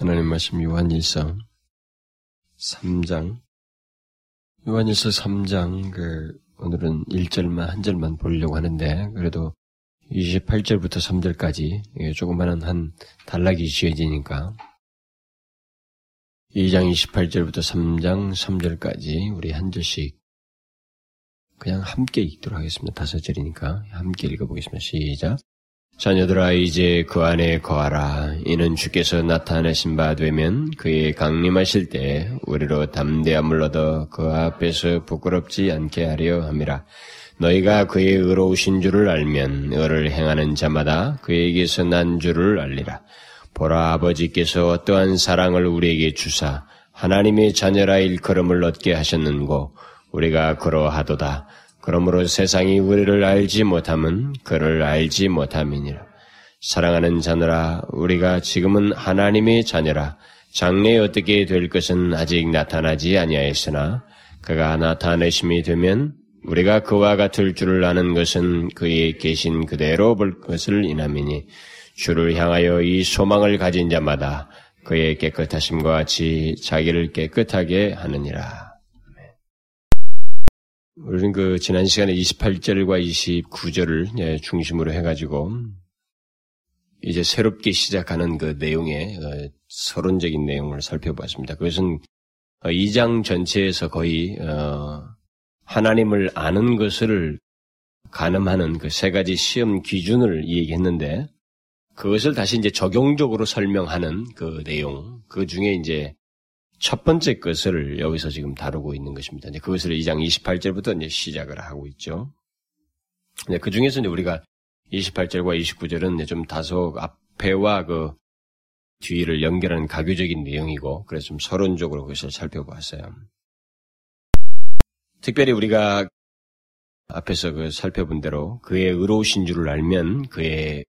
하나님 말씀 요한일서 3장 요한일서 3장 그 오늘은 1절만 한 절만 보려고 하는데 그래도 28절부터 3절까지 조그마한 한 단락이 지어지니까 2장 28절부터 3장 3절까지 우리 한 절씩 그냥 함께 읽도록 하겠습니다. 다섯 절이니까 함께 읽어보겠습니다. 시작. 자녀들아 이제 그 안에 거하라. 이는 주께서 나타내신 바 되면 그의 강림하실 때 우리로 담대함을 얻어 그 앞에서 부끄럽지 않게 하려 함이라. 너희가 그의 의로우신 줄을 알면 의를 행하는 자마다 그에게서 난 줄을 알리라. 보라 아버지께서 어떠한 사랑을 우리에게 주사 하나님의 자녀라 일컬음을 얻게 하셨는고 우리가 그러하도다. 그러므로 세상이 우리를 알지 못함은 그를 알지 못함이니라. 사랑하는 자녀라 우리가 지금은 하나님의 자녀라 장래에 어떻게 될 것은 아직 나타나지 아니하였으나 그가 나타내심이 되면 우리가 그와 같을 줄을 아는 것은 그의 계신 그대로 볼 것을 인함이니 주를 향하여 이 소망을 가진 자마다 그의 깨끗하심과 같이 자기를 깨끗하게 하느니라. 우리는 그 지난 시간에 28절과 29절을 예, 중심으로 해가지고 이제 새롭게 시작하는 그 내용의 어, 서론적인 내용을 살펴봤습니다. 그것은 2장 어, 전체에서 거의 어, 하나님을 아는 것을 가늠하는 그 세 가지 시험 기준을 얘기했는데 그것을 다시 이제 적용적으로 설명하는 그 내용 그 중에 이제 첫 번째 것을 여기서 지금 다루고 있는 것입니다. 이제 그것을 2장 28절부터 이제 시작을 하고 있죠. 그 중에서 이제 우리가 28절과 29절은 좀 다소 앞에와 그 뒤를 연결하는 가교적인 내용이고, 그래서 좀 서론적으로 그것을 살펴보았어요. 특별히 우리가 앞에서 그 살펴본 대로 그의 의로우신 줄을 알면 그의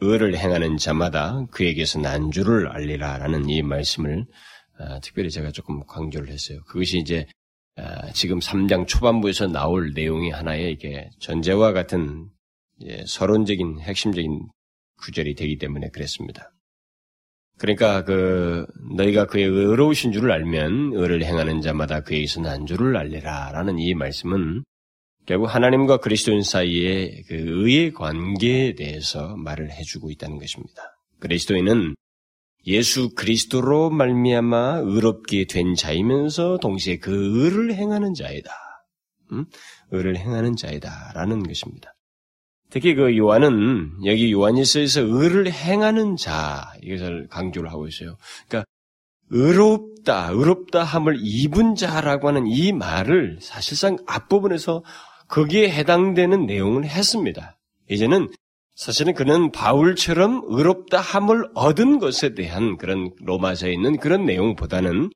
의를 행하는 자마다 그에게서 난 줄을 알리라 라는 이 말씀을 아, 특별히 제가 조금 강조를 했어요. 그것이 이제 아, 지금 3장 초반부에서 나올 내용이 하나의 이게 전제와 같은 서론적인 핵심적인 구절이 되기 때문에 그랬습니다. 그러니까 그 너희가 그의 의로우신 줄을 알면 의를 행하는 자마다 그에게서 난 줄을 알리라라는 이 말씀은 결국 하나님과 그리스도인 사이의 그 의의 관계에 대해서 말을 해주고 있다는 것입니다. 그리스도인은 예수 그리스도로 말미암아 의롭게 된 자이면서 동시에 그 의를 행하는 자이다. 음? 의를 행하는 자이다라는 것입니다. 특히 그 요한은 여기 요한일서에서 의를 행하는 자 이것을 강조를 하고 있어요. 그러니까 의롭다, 의롭다 함을 입은 자라고 하는 이 말을 사실상 앞부분에서 거기에 해당되는 내용을 했습니다. 이제는 사실은 그는 바울처럼 의롭다 함을 얻은 것에 대한 그런 로마서에 있는 그런 내용보다는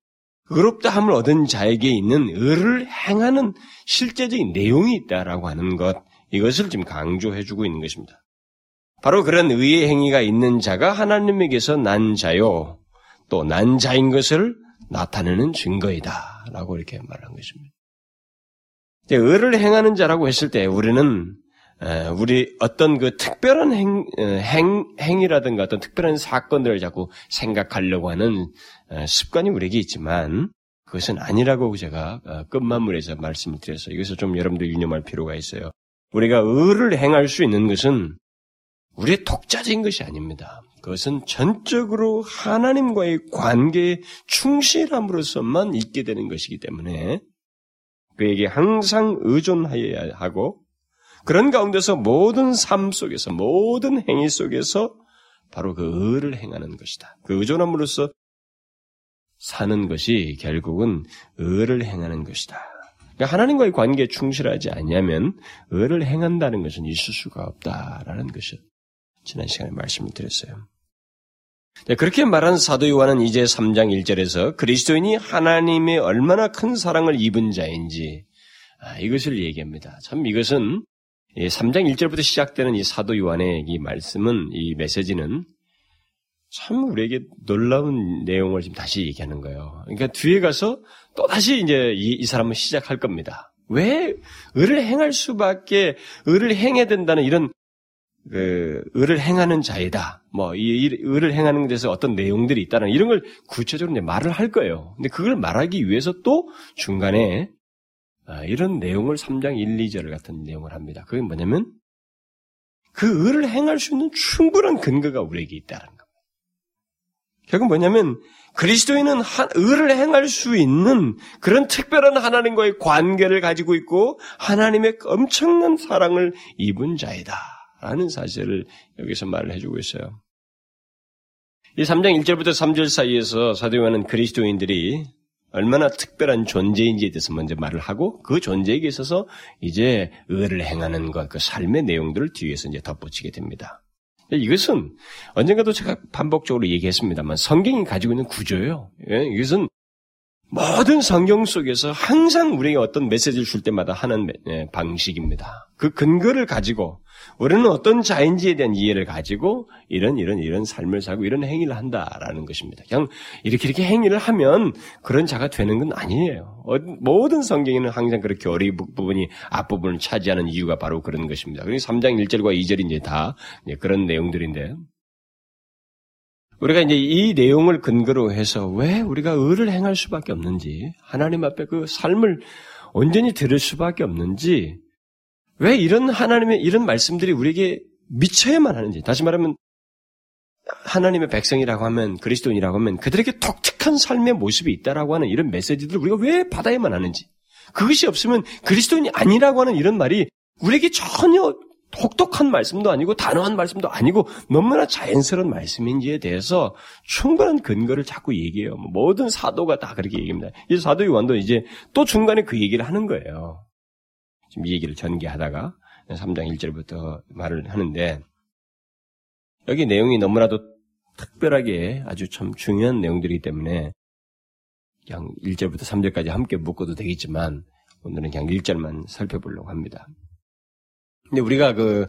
의롭다 함을 얻은 자에게 있는 의를 행하는 실제적인 내용이 있다라고 하는 것, 이것을 지금 강조해 주고 있는 것입니다. 바로 그런 의의 행위가 있는 자가 하나님에게서 난 자요, 또 난 자인 것을 나타내는 증거이다. 라고 이렇게 말한 것입니다. 의를 행하는 자라고 했을 때 우리는 우리 어떤 그 특별한 행, 행, 행위라든가 어떤 특별한 사건들을 자꾸 생각하려고 하는 습관이 우리에게 있지만 그것은 아니라고 제가 어, 끝마무리에서 말씀을 드려서 이것을 좀 여러분들 유념할 필요가 있어요. 우리가 의를 행할 수 있는 것은 우리의 독자적인 것이 아닙니다. 그것은 전적으로 하나님과의 관계에 충실함으로서만 있게 되는 것이기 때문에 그에게 항상 의존하여야 하고 그런 가운데서 모든 삶 속에서 모든 행위 속에서 바로 그 의를 행하는 것이다. 그 의존함으로써 사는 것이 결국은 의를 행하는 것이다. 그러니까 하나님과의 관계에 충실하지 않냐면 의를 행한다는 것은 있을 수가 없다라는 것을 지난 시간에 말씀을 드렸어요. 네, 그렇게 말한 사도 요한은 이제 3장 1절에서 그리스도인이 하나님의 얼마나 큰 사랑을 입은 자인지 아, 이것을 얘기합니다. 참 이것은 3장 1절부터 시작되는 이 사도 요한의 이 말씀은, 이 메시지는 참 우리에게 놀라운 내용을 지금 다시 얘기하는 거예요. 그러니까 뒤에 가서 또 다시 이제 이, 이 사람은 시작할 겁니다. 왜 의를 행할 수밖에 의를 행해야 된다는 이런 그 의를 행하는 자이다. 뭐이 의를 행하는 데서 어떤 내용들이 있다는 이런 걸 구체적으로 이제 말을 할 거예요. 근데 그걸 말하기 위해서 또 중간에 아, 이런 내용을 3장 1, 2절 같은 내용을 합니다. 그게 뭐냐면 그 의를 행할 수 있는 충분한 근거가 우리에게 있다는 겁니다. 결국 뭐냐면 그리스도인은 한, 의를 행할 수 있는 그런 특별한 하나님과의 관계를 가지고 있고 하나님의 엄청난 사랑을 입은 자이다. 라는 사실을 여기서 말을 해주고 있어요. 이 3장 1절부터 3절 사이에서 사도요한은 그리스도인들이 얼마나 특별한 존재인지에 대해서 먼저 말을 하고 그 존재에 있어서 이제 의를 행하는 것, 그 삶의 내용들을 뒤에서 이제 덧붙이게 됩니다. 이것은 언젠가도 제가 반복적으로 얘기했습니다만 성경이 가지고 있는 구조예요. 예, 이것은 모든 성경 속에서 항상 우리에게 어떤 메시지를 줄 때마다 하는 예, 방식입니다. 그 근거를 가지고 우리는 어떤 자인지에 대한 이해를 가지고 이런 이런 이런 삶을 살고 이런 행위를 한다라는 것입니다. 그냥 이렇게 이렇게 행위를 하면 그런 자가 되는 건 아니에요. 어, 모든 성경에는 항상 그렇게 어리 부분이 앞부분을 차지하는 이유가 바로 그런 것입니다. 그리고 3장 1절과 2절이 이제 다 그런 내용들인데 우리가 이제 이 내용을 근거로 해서 왜 우리가 의를 행할 수밖에 없는지 하나님 앞에 그 삶을 온전히 들을 수밖에 없는지 왜 이런 하나님의 이런 말씀들이 우리에게 미쳐야만 하는지 다시 말하면 하나님의 백성이라고 하면 그리스도인이라고 하면 그들에게 독특한 삶의 모습이 있다라고 하는 이런 메시지들을 우리가 왜 받아야만 하는지 그것이 없으면 그리스도인이 아니라고 하는 이런 말이 우리에게 전혀 혹독한 말씀도 아니고 단호한 말씀도 아니고 너무나 자연스러운 말씀인지에 대해서 충분한 근거를 자꾸 얘기해요. 모든 사도가 다 그렇게 얘기합니다. 이 사도 요한도 이제 또 중간에 그 얘기를 하는 거예요. 지금 이 얘기를 전개하다가 3장 1절부터 말을 하는데 여기 내용이 너무나도 특별하게 아주 참 중요한 내용들이기 때문에 그냥 1절부터 3절까지 함께 묶어도 되겠지만 오늘은 그냥 1절만 살펴보려고 합니다. 근데 우리가 그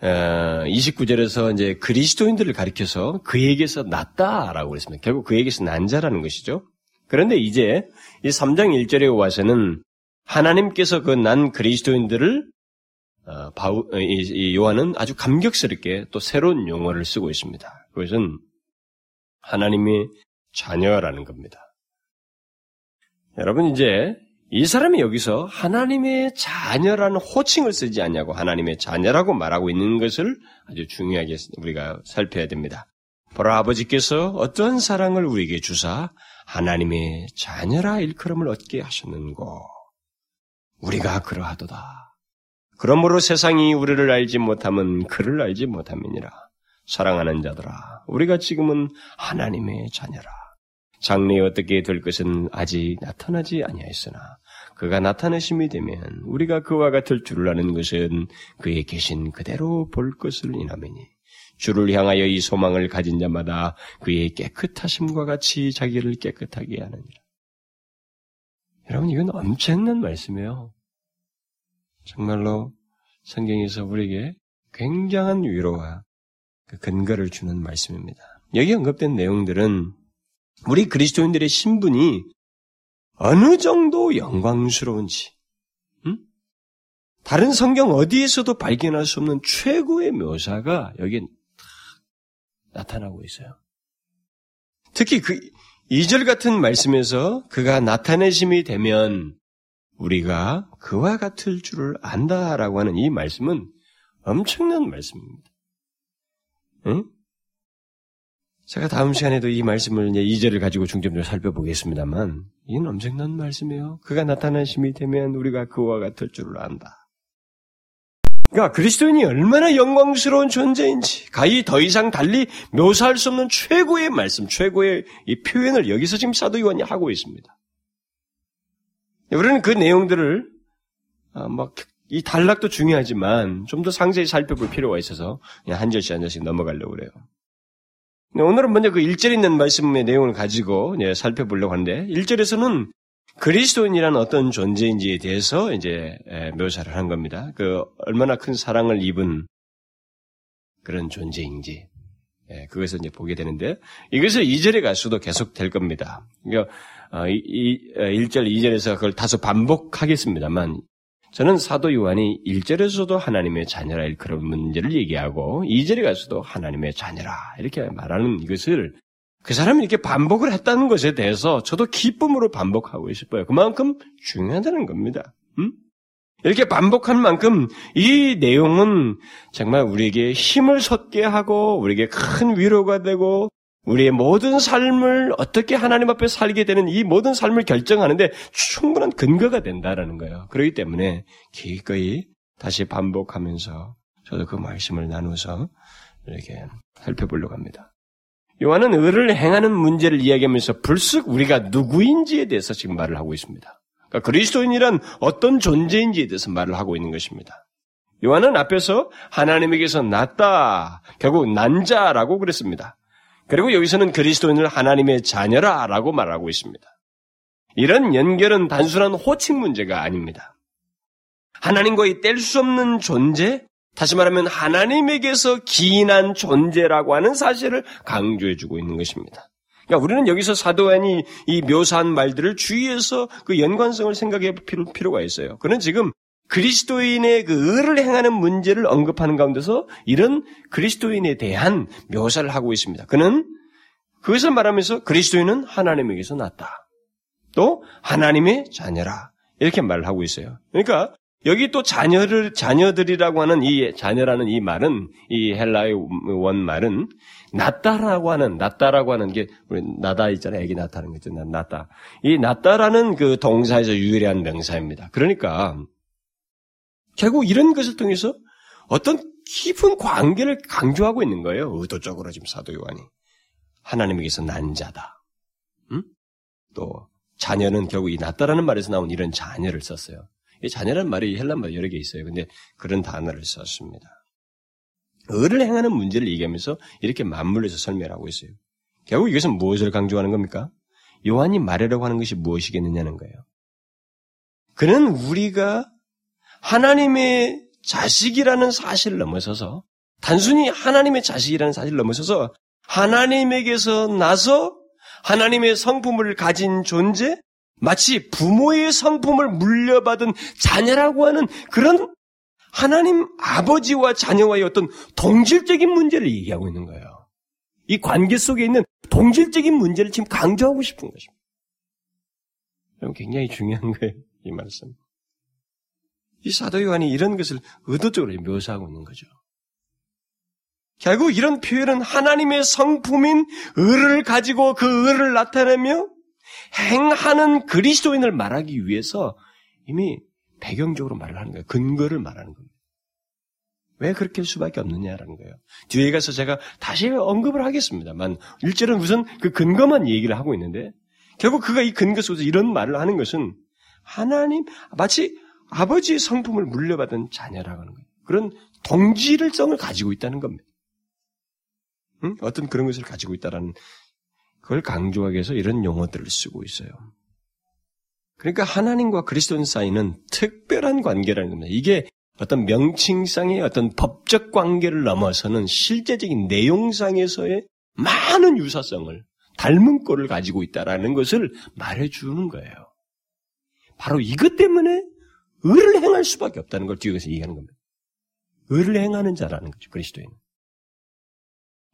29절에서 이제 그리스도인들을 가리켜서 그에게서 낫다라고 그랬습니다. 결국 그에게서 난 자라는 것이죠. 그런데 이제 이 3장 1절에 와서는 하나님께서 그 난 그리스도인들을 어, 바우, 어, 이, 요한은 아주 감격스럽게 또 새로운 용어를 쓰고 있습니다. 그것은 하나님의 자녀라는 겁니다. 여러분 이제 이 사람이 여기서 하나님의 자녀라는 호칭을 쓰지 않냐고 하나님의 자녀라고 말하고 있는 것을 아주 중요하게 우리가 살펴야 됩니다. 보라 아버지께서 어떠한 사랑을 우리에게 주사 하나님의 자녀라 일컬음을 얻게 하셨는고 우리가 그러하도다. 그러므로 세상이 우리를 알지 못하면 그를 알지 못함이니라. 사랑하는 자들아 우리가 지금은 하나님의 자녀라. 장래에 어떻게 될 것은 아직 나타나지 아니하였으나 그가 나타내심이 되면 우리가 그와 같을 줄을 아는 것은 그의 계신 그대로 볼 것을 인하매니 주를 향하여 이 소망을 가진 자마다 그의 깨끗하심과 같이 자기를 깨끗하게 하느니라. 여러분 이건 엄청난 말씀이에요. 정말로 성경에서 우리에게 굉장한 위로와 그 근거를 주는 말씀입니다. 여기 언급된 내용들은 우리 그리스도인들의 신분이 어느 정도 영광스러운지, 음? 다른 성경 어디에서도 발견할 수 없는 최고의 묘사가 여기에 나타나고 있어요. 특히 그 2절 같은 말씀에서 그가 나타내심이 되면 우리가 그와 같을 줄을 안다라고 하는 이 말씀은 엄청난 말씀입니다. 응? 제가 다음 시간에도 이 말씀을 이제 2절을 가지고 중점적으로 살펴보겠습니다만, 이건 엄청난 말씀이에요. 그가 나타나심이 되면 우리가 그와 같을 줄을 안다. 그러니까 그리스도인이 얼마나 영광스러운 존재인지, 가히 더 이상 달리 묘사할 수 없는 최고의 말씀, 최고의 이 표현을 여기서 지금 사도 요한이 하고 있습니다. 우리는 그 내용들을, 아, 막, 이 단락도 중요하지만 좀 더 상세히 살펴볼 필요가 있어서 한 절씩 한 절씩 넘어가려고 그래요. 오늘은 먼저 그 1절에 있는 말씀의 내용을 가지고 살펴보려고 하는데 1절에서는 그리스도인이라는 어떤 존재인지에 대해서 이제 묘사를 한 겁니다. 그 얼마나 큰 사랑을 입은 그런 존재인지 그것을 이제 보게 되는데 이것을 2절에 갈수도 계속 될 겁니다. 그러니까 1절, 어, 2절에서 그걸 다소 반복하겠습니다만 저는 사도 요한이 1절에서도 하나님의 자녀라 그런 문제를 얘기하고 2절에 가서도 하나님의 자녀라 이렇게 말하는 이것을 그 사람이 이렇게 반복을 했다는 것에 대해서 저도 기쁨으로 반복하고 싶어요. 그만큼 중요하다는 겁니다. 음? 이렇게 반복한 만큼 이 내용은 정말 우리에게 힘을 솟게 하고 우리에게 큰 위로가 되고 우리의 모든 삶을 어떻게 하나님 앞에 살게 되는 이 모든 삶을 결정하는데 충분한 근거가 된다라는 거예요. 그렇기 때문에 기꺼이 다시 반복하면서 저도 그 말씀을 나누어서 이렇게 살펴보려고 합니다. 요한은 의를 행하는 문제를 이야기하면서 불쑥 우리가 누구인지에 대해서 지금 말을 하고 있습니다. 그러니까 그리스도인이란 어떤 존재인지에 대해서 말을 하고 있는 것입니다. 요한은 앞에서 하나님에게서 낫다, 결국 난자라고 그랬습니다. 그리고 여기서는 그리스도인을 하나님의 자녀라 라고 말하고 있습니다. 이런 연결은 단순한 호칭 문제가 아닙니다. 하나님과의 뗄 수 없는 존재, 다시 말하면 하나님에게서 기인한 존재라고 하는 사실을 강조해주고 있는 것입니다. 그러니까 우리는 여기서 사도안이 이 묘사한 말들을 주의해서 그 연관성을 생각해 볼 필요가 있어요. 그는 지금 그리스도인의 그 의를 행하는 문제를 언급하는 가운데서 이런 그리스도인에 대한 묘사를 하고 있습니다. 그는 그것을 말하면서 그리스도인은 하나님에게서 났다. 또 하나님의 자녀라. 이렇게 말을 하고 있어요. 그러니까 여기 또 자녀를 자녀들이라고 하는 이 자녀라는 이 말은 이 헬라의 원 말은 낫다라고 하는 낫다라고 하는 게 우리 나다 있잖아요. 애기 낳다는 거죠. 낫다. 이 낫다라는 그 동사에서 유래한 명사입니다. 그러니까 결국 이런 것을 통해서 어떤 깊은 관계를 강조하고 있는 거예요. 의도적으로 지금 사도 요한이 하나님에게서 난 자다. 음? 또 자녀는 결국 이 낫다라는 말에서 나온 이런 자녀를 썼어요. 이 자녀라는 말이 헬란 말 여러 개 있어요. 근데 그런 단어를 썼습니다. 의를 행하는 문제를 얘기하면서 이렇게 맞물려서 설명하고 있어요. 결국 이것은 무엇을 강조하는 겁니까? 요한이 말하려고 하는 것이 무엇이겠느냐는 거예요. 그는 우리가 하나님의 자식이라는 사실을 넘어서서 단순히 하나님의 자식이라는 사실을 넘어서서 하나님에게서 나서 하나님의 성품을 가진 존재, 마치 부모의 성품을 물려받은 자녀라고 하는 그런 하나님 아버지와 자녀와의 어떤 동질적인 문제를 얘기하고 있는 거예요. 이 관계 속에 있는 동질적인 문제를 지금 강조하고 싶은 것입니다. 그럼 굉장히 중요한 거예요. 이 말씀. 이 사도 요한이 이런 것을 의도적으로 묘사하고 있는 거죠. 결국 이런 표현은 하나님의 성품인 의를 가지고 그 의를 나타내며 행하는 그리스도인을 말하기 위해서 이미 배경적으로 말을 하는 거예요. 근거를 말하는 겁니다. 왜 그렇게 할 수밖에 없느냐라는 거예요. 뒤에 가서 제가 다시 언급을 하겠습니다만, 일절은 우선 그 근거만 얘기를 하고 있는데, 결국 그가 이 근거 속에서 이런 말을 하는 것은 하나님, 마치 아버지의 성품을 물려받은 자녀라고 하는 거예요. 그런 동질성을 가지고 있다는 겁니다. 응? 어떤 그런 것을 가지고 있다라는 그걸 강조하기 위해서 이런 용어들을 쓰고 있어요. 그러니까 하나님과 그리스도인 사이는 특별한 관계라는 겁니다. 이게 어떤 명칭상의 어떤 법적 관계를 넘어서는 실제적인 내용상에서의 많은 유사성을 닮은 꼴을 가지고 있다라는 것을 말해주는 거예요. 바로 이것 때문에 의를 행할 수밖에 없다는 걸 뒤에서 얘기하는 겁니다. 의를 행하는 자라는 거죠, 그리스도인.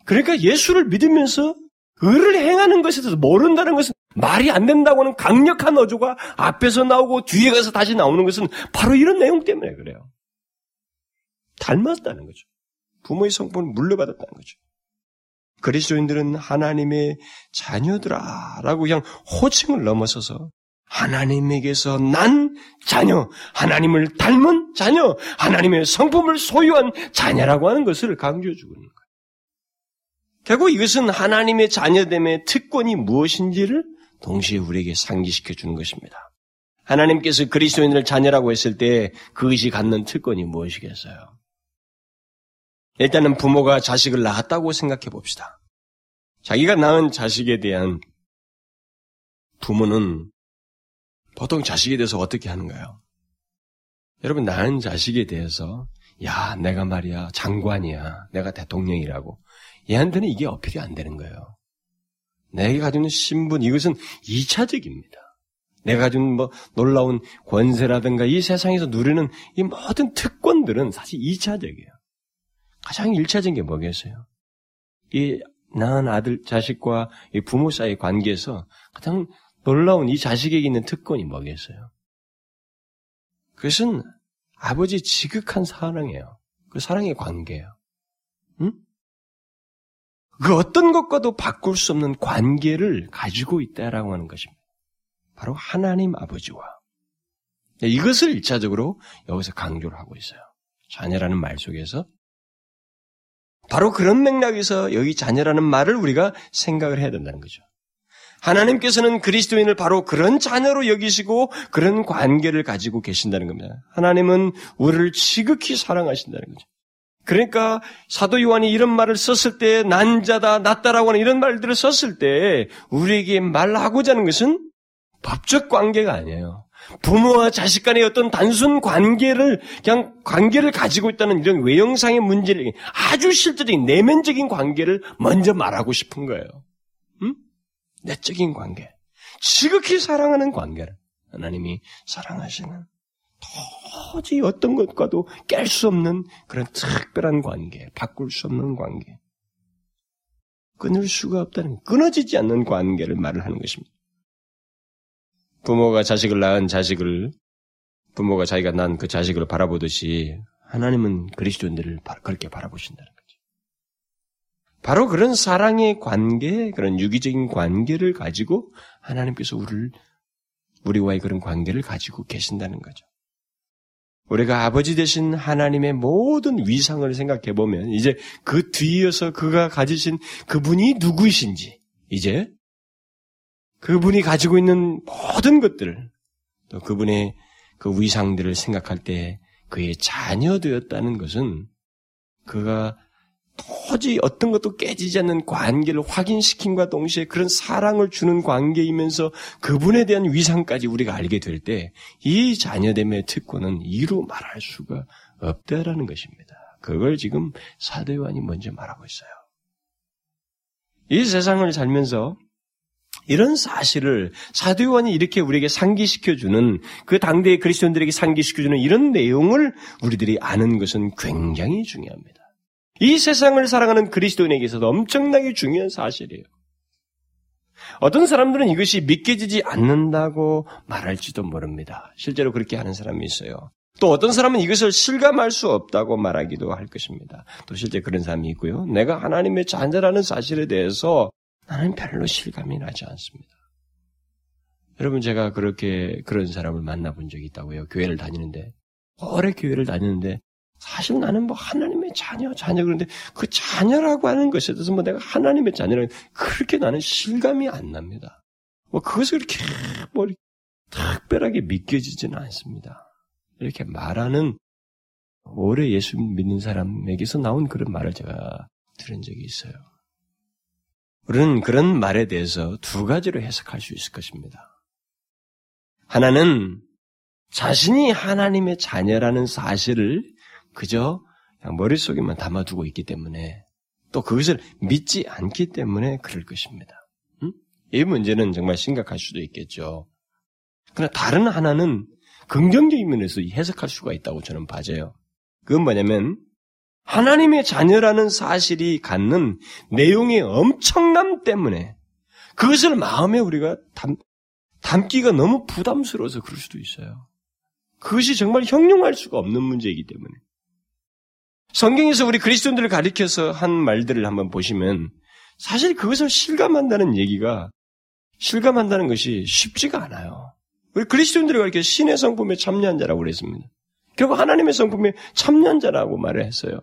그러니까 예수를 믿으면서 의를 행하는 것에 대해서 모른다는 것은 말이 안 된다고 하는 강력한 어조가 앞에서 나오고 뒤에 가서 다시 나오는 것은 바로 이런 내용 때문에 그래요. 닮았다는 거죠. 부모의 성품을 물려받았다는 거죠. 그리스도인들은 하나님의 자녀들아라고 그냥 호칭을 넘어서서 하나님에게서 난 자녀, 하나님을 닮은 자녀, 하나님의 성품을 소유한 자녀라고 하는 것을 강조해 주고 있는 거예요. 결국 이것은 하나님의 자녀됨의 특권이 무엇인지를 동시에 우리에게 상기시켜 주는 것입니다. 하나님께서 그리스도인을 자녀라고 했을 때 그것이 갖는 특권이 무엇이겠어요? 일단은 부모가 자식을 낳았다고 생각해 봅시다. 자기가 낳은 자식에 대한 부모는 보통 자식에 대해서 어떻게 하는가요? 여러분, 낳은 자식에 대해서, 야, 내가 말이야, 장관이야. 내가 대통령이라고. 얘한테는 이게 어필이 안 되는 거예요. 내가 있는 신분, 이것은 2차적입니다. 내가 가진 뭐 놀라운 권세라든가 이 세상에서 누리는 이 모든 특권들은 사실 2차적이에요. 가장 1차적인 게 뭐겠어요? 이 낳은 아들, 자식과 이 부모 사이의 관계에서 가장 놀라운 이 자식에게 있는 특권이 뭐겠어요? 그것은 아버지 지극한 사랑이에요. 그 사랑의 관계예요. 응? 그 어떤 것과도 바꿀 수 없는 관계를 가지고 있다라고 하는 것입니다. 바로 하나님 아버지와. 네, 이것을 일차적으로 여기서 강조를 하고 있어요. 자녀라는 말 속에서. 바로 그런 맥락에서 여기 자녀라는 말을 우리가 생각을 해야 된다는 거죠. 하나님께서는 그리스도인을 바로 그런 자녀로 여기시고 그런 관계를 가지고 계신다는 겁니다. 하나님은 우리를 지극히 사랑하신다는 거죠. 그러니까 사도 요한이 이런 말을 썼을 때 난자다, 낫다라고 하는 이런 말들을 썼을 때 우리에게 말하고자 하는 것은 법적 관계가 아니에요. 부모와 자식 간의 어떤 단순 관계를 그냥 관계를 가지고 있다는 이런 외형상의 문제를 아주 실질적인 내면적인 관계를 먼저 말하고 싶은 거예요. 음? 내적인 관계, 지극히 사랑하는 관계를 하나님이 사랑하시는 도저히 어떤 것과도 깰 수 없는 그런 특별한 관계, 바꿀 수 없는 관계. 끊을 수가 없다는, 끊어지지 않는 관계를 말을 하는 것입니다. 부모가 자식을 낳은 자식을, 부모가 자기가 낳은 그 자식을 바라보듯이 하나님은 그리스도인들을 그렇게 바라보신다는. 바로 그런 사랑의 관계, 그런 유기적인 관계를 가지고 하나님께서 우리를, 우리와의 그런 관계를 가지고 계신다는 거죠. 우리가 아버지 되신 하나님의 모든 위상을 생각해 보면 이제 그 뒤이어서 그가 가지신 그분이 누구이신지 이제 그분이 가지고 있는 모든 것들 또 그분의 그 위상들을 생각할 때 그의 자녀 되었다는 것은 그가 도저히 어떤 것도 깨지지 않는 관계를 확인시킨과 동시에 그런 사랑을 주는 관계이면서 그분에 대한 위상까지 우리가 알게 될 때 이 자녀됨의 특권은 이루 말할 수가 없다라는 것입니다. 그걸 지금 사도요한이 먼저 말하고 있어요. 이 세상을 살면서 이런 사실을 사도요한이 이렇게 우리에게 상기시켜주는 그 당대의 그리스도인들에게 상기시켜주는 이런 내용을 우리들이 아는 것은 굉장히 중요합니다. 이 세상을 살아가는 그리스도인에게서도 엄청나게 중요한 사실이에요. 어떤 사람들은 이것이 믿겨지지 않는다고 말할지도 모릅니다. 실제로 그렇게 하는 사람이 있어요. 또 어떤 사람은 이것을 실감할 수 없다고 말하기도 할 것입니다. 또 실제 그런 사람이 있고요. 내가 하나님의 자녀라는 사실에 대해서 나는 별로 실감이 나지 않습니다. 여러분 제가 그렇게 그런 사람을 만나본 적이 있다고요. 교회를 다니는데 오래 교회를 다니는데 사실 나는 뭐 하나님의 자녀, 자녀 그런데 그 자녀라고 하는 것에 대해서 뭐 내가 하나님의 자녀라는 그렇게 나는 실감이 안 납니다. 뭐 그것을 이렇게 뭐 특별하게 믿겨지지는 않습니다. 이렇게 말하는 오래 예수 믿는 사람에게서 나온 그런 말을 제가 들은 적이 있어요. 우리는 그런 말에 대해서 두 가지로 해석할 수 있을 것입니다. 하나는 자신이 하나님의 자녀라는 사실을 그저 머릿속에만 담아두고 있기 때문에 또 그것을 믿지 않기 때문에 그럴 것입니다. 음? 이 문제는 정말 심각할 수도 있겠죠. 그러나 다른 하나는 긍정적인 면에서 해석할 수가 있다고 저는 봐져요. 그건 뭐냐면 하나님의 자녀라는 사실이 갖는 내용의 엄청남 때문에 그것을 마음에 우리가 담, 담기가 너무 부담스러워서 그럴 수도 있어요. 그것이 정말 형용할 수가 없는 문제이기 때문에. 성경에서 우리 그리스도인들을 가리켜서 한 말들을 한번 보시면 사실 그것을 실감한다는 얘기가 실감한다는 것이 쉽지가 않아요. 우리 그리스도인들을 가리켜 신의 성품에 참여한 자라고 그랬습니다. 결국 하나님의 성품에 참여한 자라고 말을 했어요.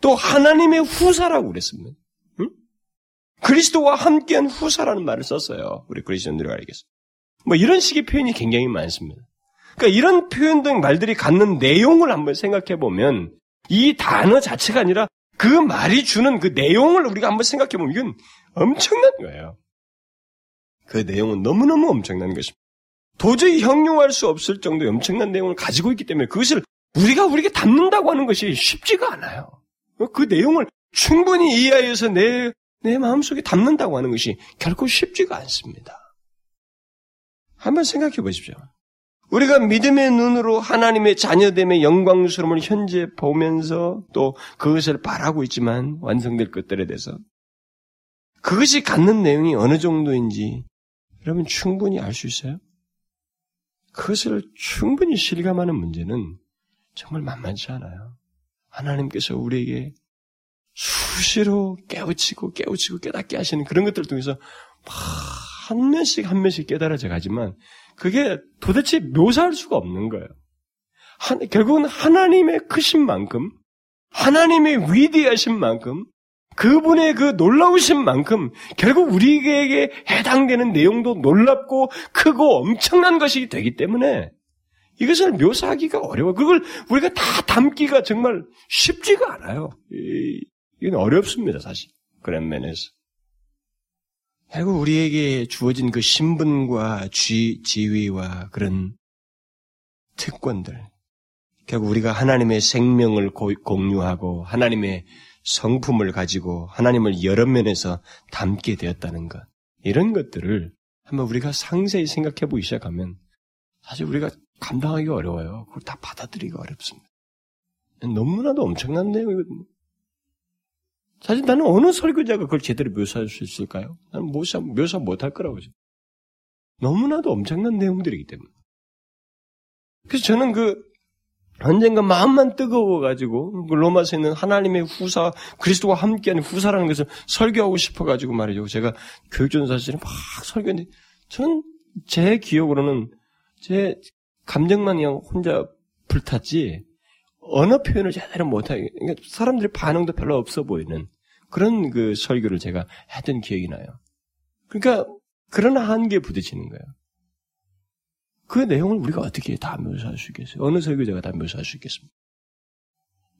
또 하나님의 후사라고 그랬습니다. 응? 그리스도와 함께한 후사라는 말을 썼어요. 우리 그리스도인들을 가리켜서. 뭐 이런 식의 표현이 굉장히 많습니다. 그러니까 이런 표현 등 말들이 갖는 내용을 한번 생각해 보면 이 단어 자체가 아니라 그 말이 주는 그 내용을 우리가 한번 생각해 보면 이건 엄청난 거예요. 그 내용은 너무너무 엄청난 것입니다. 도저히 형용할 수 없을 정도의 엄청난 내용을 가지고 있기 때문에 그것을 우리가 우리에게 담는다고 하는 것이 쉽지가 않아요. 그 내용을 충분히 이해하여서 내, 내 마음속에 담는다고 하는 것이 결코 쉽지가 않습니다. 한번 생각해 보십시오. 우리가 믿음의 눈으로 하나님의 자녀됨의 영광스러움을 현재 보면서 또 그것을 바라고 있지만 완성될 것들에 대해서 그것이 갖는 내용이 어느 정도인지 여러분 충분히 알 수 있어요? 그것을 충분히 실감하는 문제는 정말 만만치 않아요. 하나님께서 우리에게 수시로 깨우치고 깨우치고 깨닫게 하시는 그런 것들을 통해서 한 면씩 한 면씩 깨달아져 가지만 그게 도대체 묘사할 수가 없는 거예요. 한, 결국은 하나님의 크신 만큼 하나님의 위대하신 만큼 그분의 그 놀라우신 만큼 결국 우리에게 해당되는 내용도 놀랍고 크고 엄청난 것이 되기 때문에 이것을 묘사하기가 어려워. 그걸 우리가 다 담기가 정말 쉽지가 않아요. 이건 어렵습니다, 사실. 그런 면에서. 결국 우리에게 주어진 그 신분과 지, 지위와 그런 특권들. 결국 우리가 하나님의 생명을 공유하고 하나님의 성품을 가지고 하나님을 여러 면에서 담게 되었다는 것. 이런 것들을 한번 우리가 상세히 생각해 보기 시작하면 사실 우리가 감당하기 어려워요. 그걸 다 받아들이기 어렵습니다. 너무나도 엄청난 내용이거든요. 사실 나는 어느 설교자가 그걸 제대로 묘사할 수 있을까요? 나는 묘사, 묘사 못할 거라고. 너무나도 엄청난 내용들이기 때문에. 그래서 저는 그 언젠가 마음만 뜨거워가지고 그 로마서에 있는 하나님의 후사 그리스도와 함께하는 후사라는 것을 설교하고 싶어가지고 말이죠. 제가 교육전사 시절에 막 설교했는데 저는 제 기억으로는 제 감정만 그냥 혼자 불탔지 언어 표현을 제대로 못하게 그러니까 사람들의 반응도 별로 없어 보이는 그런 그 설교를 제가 했던 기억이 나요. 그러니까 그런 한계에 부딪히는 거예요. 그 내용을 우리가 어떻게 다 묘사할 수 있겠어요? 어느 설교자가 다 묘사할 수 있겠습니까?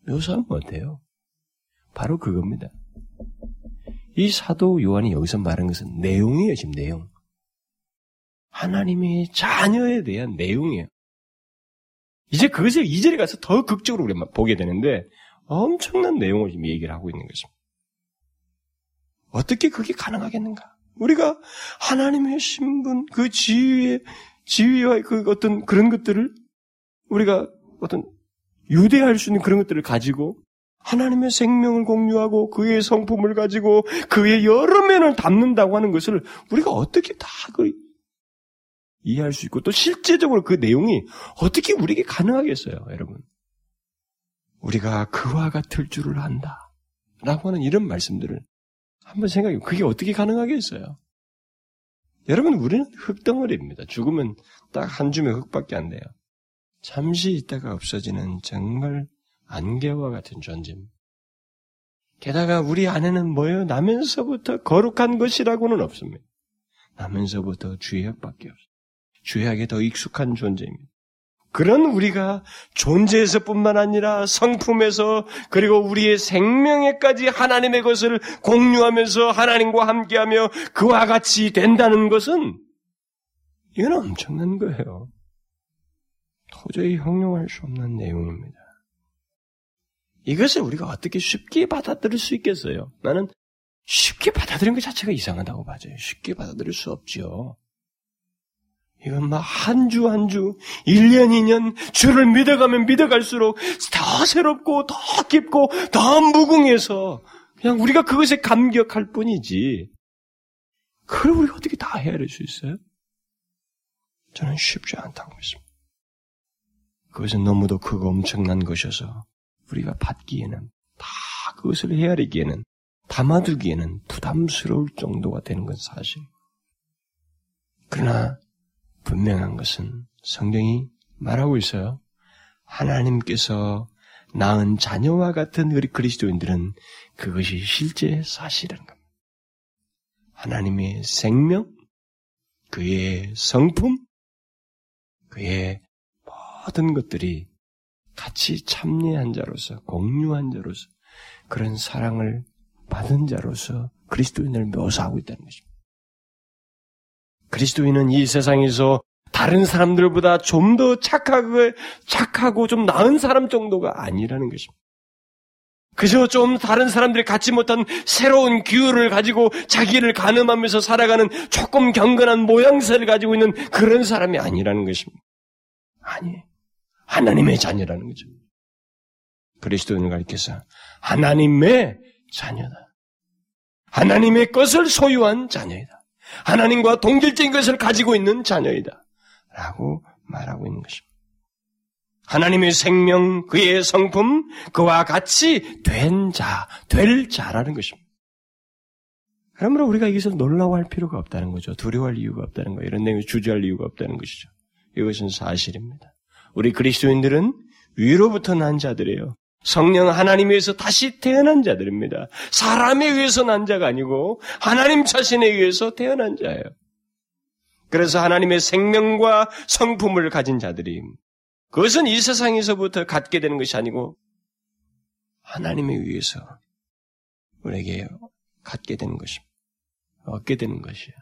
묘사하면 어때요? 바로 그겁니다. 이 사도 요한이 여기서 말한 것은 내용이에요, 지금 내용. 하나님의 자녀에 대한 내용이에요. 이제 그것을 이절에 가서 더 극적으로 우리가 보게 되는데 엄청난 내용을 지금 얘기를 하고 있는 것입니다. 어떻게 그게 가능하겠는가? 우리가 하나님의 신분, 그 지위의 지위와 그 어떤 그런 것들을 우리가 어떤 유대할 수 있는 그런 것들을 가지고 하나님의 생명을 공유하고 그의 성품을 가지고 그의 여러 면을 담는다고 하는 것을 우리가 어떻게 다 그 이해할 수 있고 또 실제적으로 그 내용이 어떻게 우리에게 가능하겠어요, 여러분? 우리가 그와 같을 줄을 안다. 라고 하는 이런 말씀들을 한번 생각해 그게 어떻게 가능하겠어요? 여러분, 우리는 흙덩어리입니다. 죽으면 딱 한 줌의 흙밖에 안 돼요. 잠시 있다가 없어지는 정말 안개와 같은 존재입니다. 게다가 우리 안에는 뭐예요? 나면서부터 거룩한 것이라고는 없습니다. 나면서부터 죄악밖에 없어요. 죄악에 더 익숙한 존재입니다. 그런 우리가 존재에서뿐만 아니라 성품에서 그리고 우리의 생명에까지 하나님의 것을 공유하면서 하나님과 함께하며 그와 같이 된다는 것은 이건 엄청난 거예요. 도저히 형용할 수 없는 내용입니다. 이것을 우리가 어떻게 쉽게 받아들일 수 있겠어요? 나는 쉽게 받아들이는 것 자체가 이상하다고 봐요. 쉽게 받아들일 수 없죠. 이건 막 한 주 한 주, 1년 2년 주를 믿어가면 믿어갈수록 더 새롭고 더 깊고 더 무궁해서 그냥 우리가 그것에 감격할 뿐이지. 그걸 우리가 어떻게 다 헤아릴 수 있어요? 저는 쉽지 않다고 믿습니다. 그것은 너무도 크고 엄청난 것이어서 우리가 받기에는 다 그것을 헤아리기에는 담아두기에는 부담스러울 정도가 되는 건 사실. 그러나 분명한 것은 성경이 말하고 있어요. 하나님께서 낳은 자녀와 같은 우리 그리스도인들은 그것이 실제 사실이라는 겁니다. 하나님의 생명, 그의 성품, 그의 모든 것들이 같이 참여한 자로서, 공유한 자로서, 그런 사랑을 받은 자로서 그리스도인을 묘사하고 있다는 것입니다. 그리스도인은 이 세상에서 다른 사람들보다 좀 더 착하고, 착하고 좀 나은 사람 정도가 아니라는 것입니다. 그저 좀 다른 사람들이 갖지 못한 새로운 기후를 가지고 자기를 가늠하면서 살아가는 조금 경건한 모양새를 가지고 있는 그런 사람이 아니라는 것입니다. 아니, 하나님의 자녀라는 거죠. 그리스도인을 가리켜서 하나님의 자녀다. 하나님의 것을 소유한 자녀이다. 하나님과 동질적인 것을 가지고 있는 자녀이다. 라고 말하고 있는 것입니다. 하나님의 생명, 그의 성품, 그와 같이 된 자, 될 자라는 것입니다. 그러므로 우리가 이것을 놀라워할 필요가 없다는 거죠. 두려워할 이유가 없다는 거예요. 이런 내용을 주저할 이유가 없다는 것이죠. 이것은 사실입니다. 우리 그리스도인들은 위로부터 난 자들이에요. 성령 하나님에 의해서 다시 태어난 자들입니다. 사람에 의해서 난 자가 아니고 하나님 자신에 의해서 태어난 자예요. 그래서 하나님의 생명과 성품을 가진 자들이 그것은 이 세상에서부터 갖게 되는 것이 아니고 하나님에 의해서 우리에게 갖게 되는 것입니다. 얻게 되는 것이에요.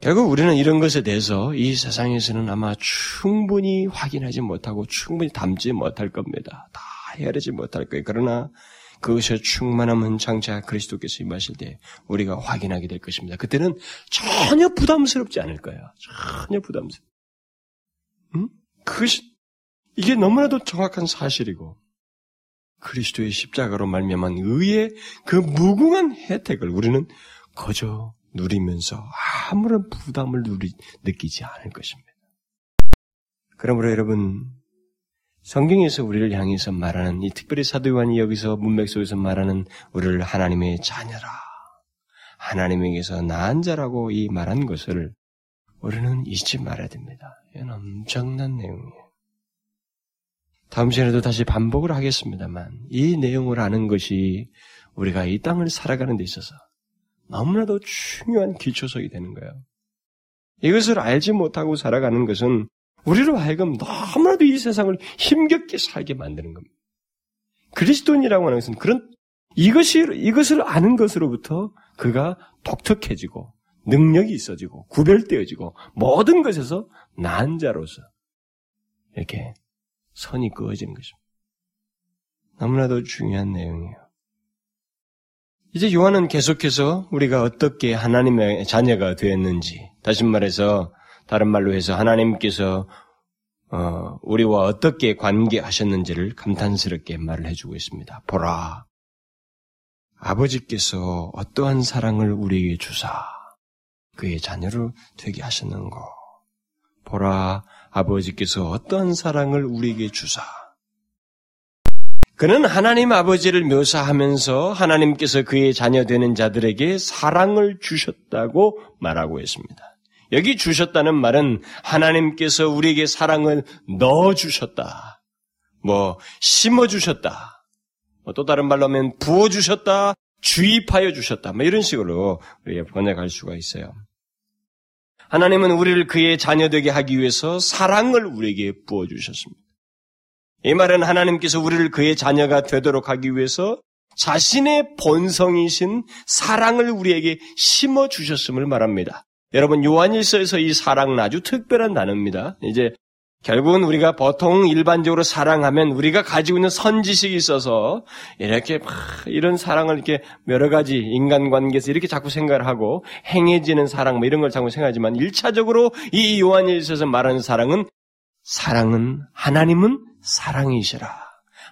결국 우리는 이런 것에 대해서 이 세상에서는 아마 충분히 확인하지 못하고 충분히 담지 못할 겁니다. 다 헤아리지 못할 거예요. 그러나 그것의 충만함은 장차 그리스도께서 임하실 때 우리가 확인하게 될 것입니다. 그때는 전혀 부담스럽지 않을 거예요. 전혀 부담스럽. 응? 그것이 이게 너무나도 정확한 사실이고 그리스도의 십자가로 말미암은 의의 그 무궁한 혜택을 우리는 거저 누리면서 아무런 부담을 누리, 느끼지 않을 것입니다. 그러므로 여러분 성경에서 우리를 향해서 말하는 이 특별히 사도 요한이 여기서 문맥 속에서 말하는 우리를 하나님의 자녀라 하나님에게서 나은 자라고 이 말한 것을 우리는 잊지 말아야 됩니다. 이건 엄청난 내용이에요. 다음 시간에도 다시 반복을 하겠습니다만 이 내용을 아는 것이 우리가 이 땅을 살아가는 데 있어서 너무나도 중요한 기초석이 되는 거예요. 이것을 알지 못하고 살아가는 것은 우리로 하여금 너무나도 이 세상을 힘겹게 살게 만드는 겁니다. 그리스도인이라고 하는 것은 그런 이것이 이것을 아는 것으로부터 그가 독특해지고 능력이 있어지고 구별되어지고 모든 것에서 난 자로서 이렇게 선이 그어지는 것입니다. 너무나도 중요한 내용이에요. 이제 요한은 계속해서 우리가 어떻게 하나님의 자녀가 되었는지, 다시 말해서 다른 말로 해서 하나님께서 어, 우리와 어떻게 관계하셨는지를 감탄스럽게 말을 해주고 있습니다. 보라, 아버지께서 어떠한 사랑을 우리에게 주사 그의 자녀로 되게 하셨는고. 보라, 아버지께서 어떠한 사랑을 우리에게 주사. 그는 하나님 아버지를 묘사하면서 하나님께서 그의 자녀 되는 자들에게 사랑을 주셨다고 말하고 있습니다. 여기 주셨다는 말은 하나님께서 우리에게 사랑을 넣어 주셨다. 뭐 심어 주셨다. 뭐 또 다른 말로 하면 부어 주셨다. 주입하여 주셨다. 뭐 이런 식으로 우리가 번역할 수가 있어요. 하나님은 우리를 그의 자녀 되게 하기 위해서 사랑을 우리에게 부어 주셨습니다. 이 말은 하나님께서 우리를 그의 자녀가 되도록 하기 위해서 자신의 본성이신 사랑을 우리에게 심어 주셨음을 말합니다. 여러분, 요한일서에서 이 사랑은 아주 특별한 단어입니다. 이제 결국은 우리가 보통 일반적으로 사랑하면 우리가 가지고 있는 선지식이 있어서 이렇게 막 이런 사랑을 이렇게 여러 가지 인간관계에서 이렇게 자꾸 생각을 하고 행해지는 사랑 뭐 이런 걸 자꾸 생각하지만 일차적으로 이 요한일서에서 말하는 사랑은 사랑은 하나님은 사랑이시라.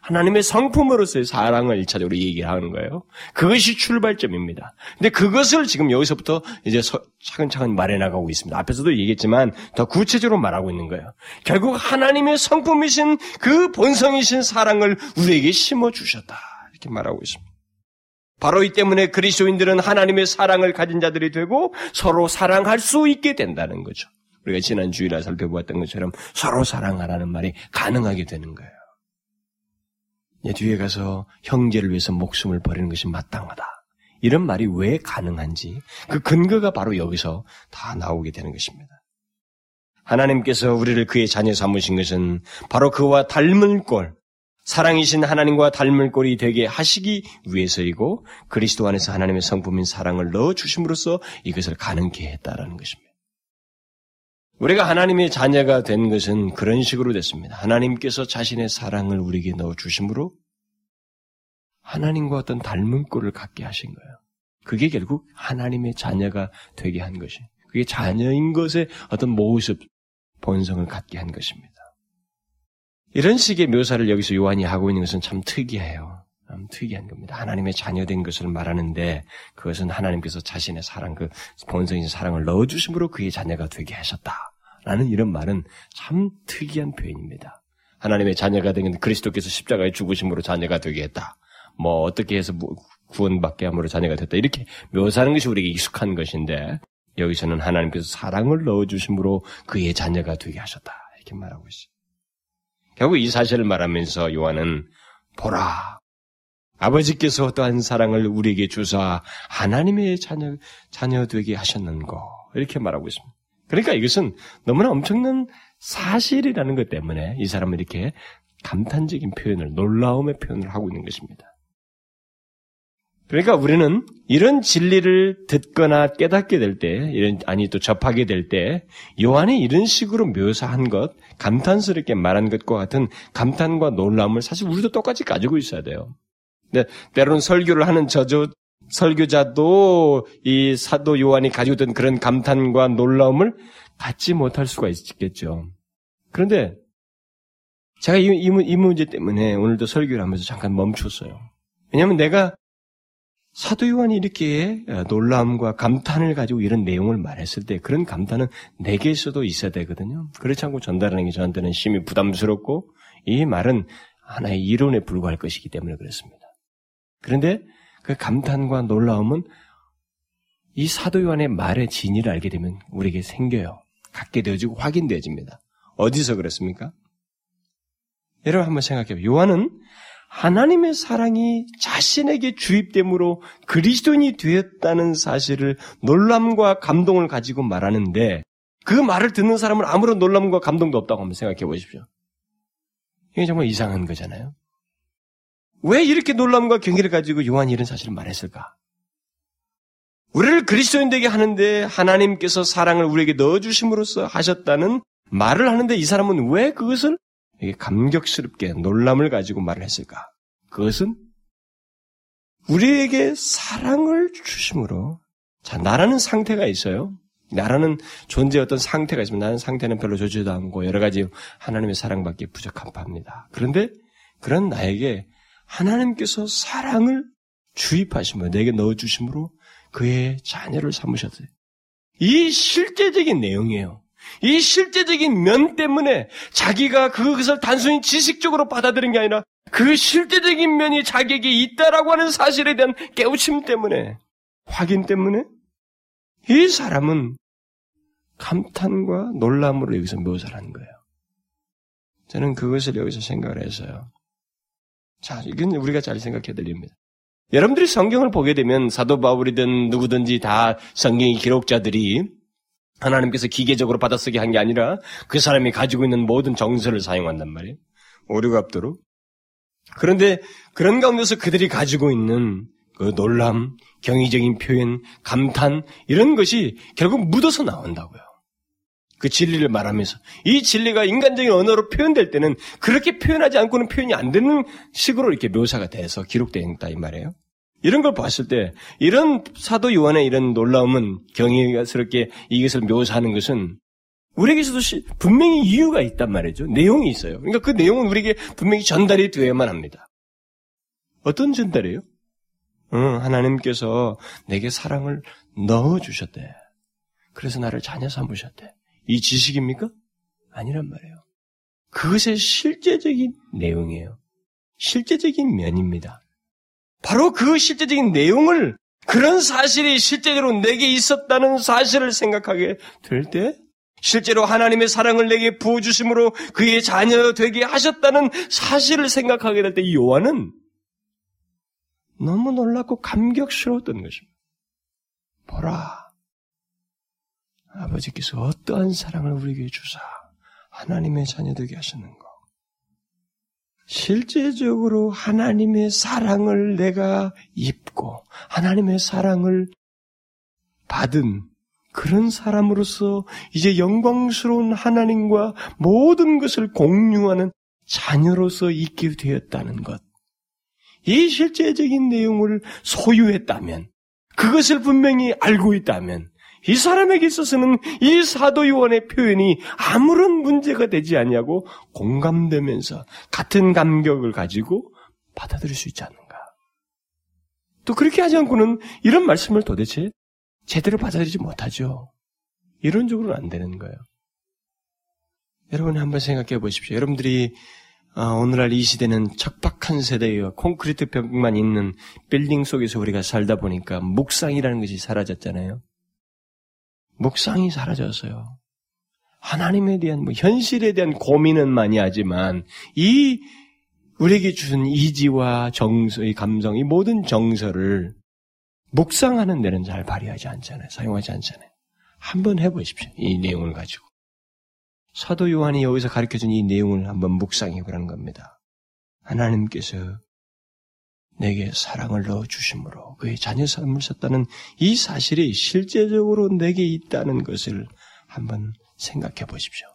하나님의 성품으로서의 사랑을 일차적으로 얘기하는 거예요. 그것이 출발점입니다. 근데 그것을 지금 여기서부터 이제 차근차근 말해 나가고 있습니다. 앞에서도 얘기했지만 더 구체적으로 말하고 있는 거예요. 결국 하나님의 성품이신 그 본성이신 사랑을 우리에게 심어 주셨다. 이렇게 말하고 있습니다. 바로 이 때문에 그리스도인들은 하나님의 사랑을 가진 자들이 되고 서로 사랑할 수 있게 된다는 거죠. 우리가 지난 주일에 살펴보았던 것처럼 서로 사랑하라는 말이 가능하게 되는 거예요. 뒤에 가서 형제를 위해서 목숨을 버리는 것이 마땅하다. 이런 말이 왜 가능한지 그 근거가 바로 여기서 다 나오게 되는 것입니다. 하나님께서 우리를 그의 자녀 삼으신 것은 바로 그와 닮은 꼴, 사랑이신 하나님과 닮은 꼴이 되게 하시기 위해서이고 그리스도 안에서 하나님의 성품인 사랑을 넣어 주심으로써 이것을 가능케 했다라는 것입니다. 우리가 하나님의 자녀가 된 것은 그런 식으로 됐습니다. 하나님께서 자신의 사랑을 우리에게 넣어 주심으로 하나님과 어떤 닮은 꼴을 갖게 하신 거예요. 그게 결국 하나님의 자녀가 되게 한 것이. 그게 자녀인 것의 어떤 모습, 본성을 갖게 한 것입니다. 이런 식의 묘사를 여기서 요한이 하고 있는 것은 참 특이해요. 참 특이한 겁니다. 하나님의 자녀된 것을 말하는데 그것은 하나님께서 자신의 사랑, 그 본성인 사랑을 넣어주심으로 그의 자녀가 되게 하셨다. 라는 이런 말은 참 특이한 표현입니다. 하나님의 자녀가 된 그리스도께서 십자가에 죽으심으로 자녀가 되게 했다. 뭐 어떻게 해서 구원받게 함으로 자녀가 됐다. 이렇게 묘사하는 것이 우리에게 익숙한 것인데 여기서는 하나님께서 사랑을 넣어주심으로 그의 자녀가 되게 하셨다. 이렇게 말하고 있어요. 결국 이 사실을 말하면서 요한은 보라. 아버지께서 또한 사랑을 우리에게 주사 하나님의 자녀, 자녀 되게 하셨는 거. 이렇게 말하고 있습니다. 그러니까 이것은 너무나 엄청난 사실이라는 것 때문에 이 사람은 이렇게 감탄적인 표현을, 놀라움의 표현을 하고 있는 것입니다. 그러니까 우리는 이런 진리를 듣거나 깨닫게 될 때, 이런, 아니 또 접하게 될 때, 요한이 이런 식으로 묘사한 것, 감탄스럽게 말한 것과 같은 감탄과 놀라움을 사실 우리도 똑같이 가지고 있어야 돼요. 근데 때로는 설교를 하는 저저, 설교자도 이 사도 요한이 가지고 있던 그런 감탄과 놀라움을 갖지 못할 수가 있겠죠. 그런데 제가 이, 이, 이 문제 때문에 오늘도 설교를 하면서 잠깐 멈췄어요. 왜냐하면 내가 사도 요한이 이렇게 놀라움과 감탄을 가지고 이런 내용을 말했을 때 그런 감탄은 내게서도 있어야 되거든요. 그렇지 않고 전달하는 게 저한테는 심히 부담스럽고 이 말은 하나의 이론에 불과할 것이기 때문에 그렇습니다. 그런데 그 감탄과 놀라움은 이 사도 요한의 말의 진위를 알게 되면 우리에게 생겨요. 갖게 되어지고 확인되어집니다. 어디서 그렇습니까? 여러분 한번 생각해요. 요한은 하나님의 사랑이 자신에게 주입됨으로 그리스도인이 되었다는 사실을 놀람과 감동을 가지고 말하는데 그 말을 듣는 사람은 아무런 놀람과 감동도 없다고 한번 생각해 보십시오. 이게 정말 이상한 거잖아요. 왜 이렇게 놀람과 경계를 가지고 요한이 이런 사실을 말했을까? 우리를 그리스도인 되게 하는데 하나님께서 사랑을 우리에게 넣어주심으로써 하셨다는 말을 하는데 이 사람은 왜 그것을 감격스럽게 놀람을 가지고 말을 했을까? 그것은 우리에게 사랑을 주심으로 자 나라는 상태가 있어요. 나라는 존재 어떤 상태가 있으면 나는 상태는 별로 좋지도 않고 여러 가지 하나님의 사랑밖에 부족한 바입니다. 그런데 그런 나에게 하나님께서 사랑을 주입하시며 내게 넣어주심으로 그의 자녀를 삼으셨어요. 이 실제적인 내용이에요. 이 실제적인 면 때문에 자기가 그것을 단순히 지식적으로 받아들인 게 아니라 그 실제적인 면이 자기에게 있다라고 하는 사실에 대한 깨우침 때문에, 확인 때문에 이 사람은 감탄과 놀람으로 여기서 묘사를 하는 거예요. 저는 그것을 여기서 생각을 해서요. 자, 이건 우리가 잘 생각해 드립니다. 여러분들이 성경을 보게 되면 사도 바울이든 누구든지 다 성경의 기록자들이 하나님께서 기계적으로 받아쓰게 한 게 아니라 그 사람이 가지고 있는 모든 정서를 사용한단 말이에요. 오류갑도로. 그런데 그런 가운데서 그들이 가지고 있는 그 놀람, 경이적인 표현, 감탄 이런 것이 결국 묻어서 나온다고요. 그 진리를 말하면서 이 진리가 인간적인 언어로 표현될 때는 그렇게 표현하지 않고는 표현이 안 되는 식으로 이렇게 묘사가 돼서 기록되어 다이 말이에요. 이런 걸 봤을 때 이런 사도 요한의 이런 놀라움은 경이스럽게 이것을 묘사하는 것은 우리에게서도 분명히 이유가 있단 말이죠. 내용이 있어요. 그러니까 그 내용은 우리에게 분명히 전달이 되어야만 합니다. 어떤 전달이에요? 응, 하나님께서 내게 사랑을 넣어주셨대. 그래서 나를 자녀 삼으셨대. 이 지식입니까? 아니란 말이에요. 그것의 실제적인 내용이에요. 실제적인 면입니다. 바로 그 실제적인 내용을 그런 사실이 실제로 내게 있었다는 사실을 생각하게 될 때, 실제로 하나님의 사랑을 내게 부어주심으로 그의 자녀 되게 하셨다는 사실을 생각하게 될 때, 요한은 너무 놀랍고 감격스러웠던 것입니다. 보라. 아버지께서 어떠한 사랑을 우리에게 주사 하나님의 자녀 되게 하셨는가. 실제적으로 하나님의 사랑을 내가 입고 하나님의 사랑을 받은 그런 사람으로서 이제 영광스러운 하나님과 모든 것을 공유하는 자녀로서 있게 되었다는 것. 이 실제적인 내용을 소유했다면, 그것을 분명히 알고 있다면, 이 사람에게 있어서는 이 사도 요한의 표현이 아무런 문제가 되지 않냐고 공감되면서 같은 감격을 가지고 받아들일 수 있지 않는가. 또 그렇게 하지 않고는 이런 말씀을 도대체 제대로 받아들이지 못하죠. 이론적으로는 안 되는 거예요. 여러분 한번 생각해 보십시오. 여러분들이 아, 오늘날 이 시대는 척박한 세대예요. 콘크리트 벽만 있는 빌딩 속에서 우리가 살다 보니까 묵상이라는 것이 사라졌잖아요. 묵상이 사라졌어요. 하나님에 대한 뭐 현실에 대한 고민은 많이 하지만 이 우리에게 주신 이지와 정서, 이 감성, 이 모든 정서를 묵상하는 데는 잘 발휘하지 않잖아요. 사용하지 않잖아요. 한번 해보십시오. 이 내용을 가지고. 사도 요한이 여기서 가르쳐준 이 내용을 한번 묵상해 보라는 겁니다. 하나님께서 내게 사랑을 넣어 주심으로 그의 자녀 삶을 썼다는 이 사실이 실제적으로 내게 있다는 것을 한번 생각해 보십시오.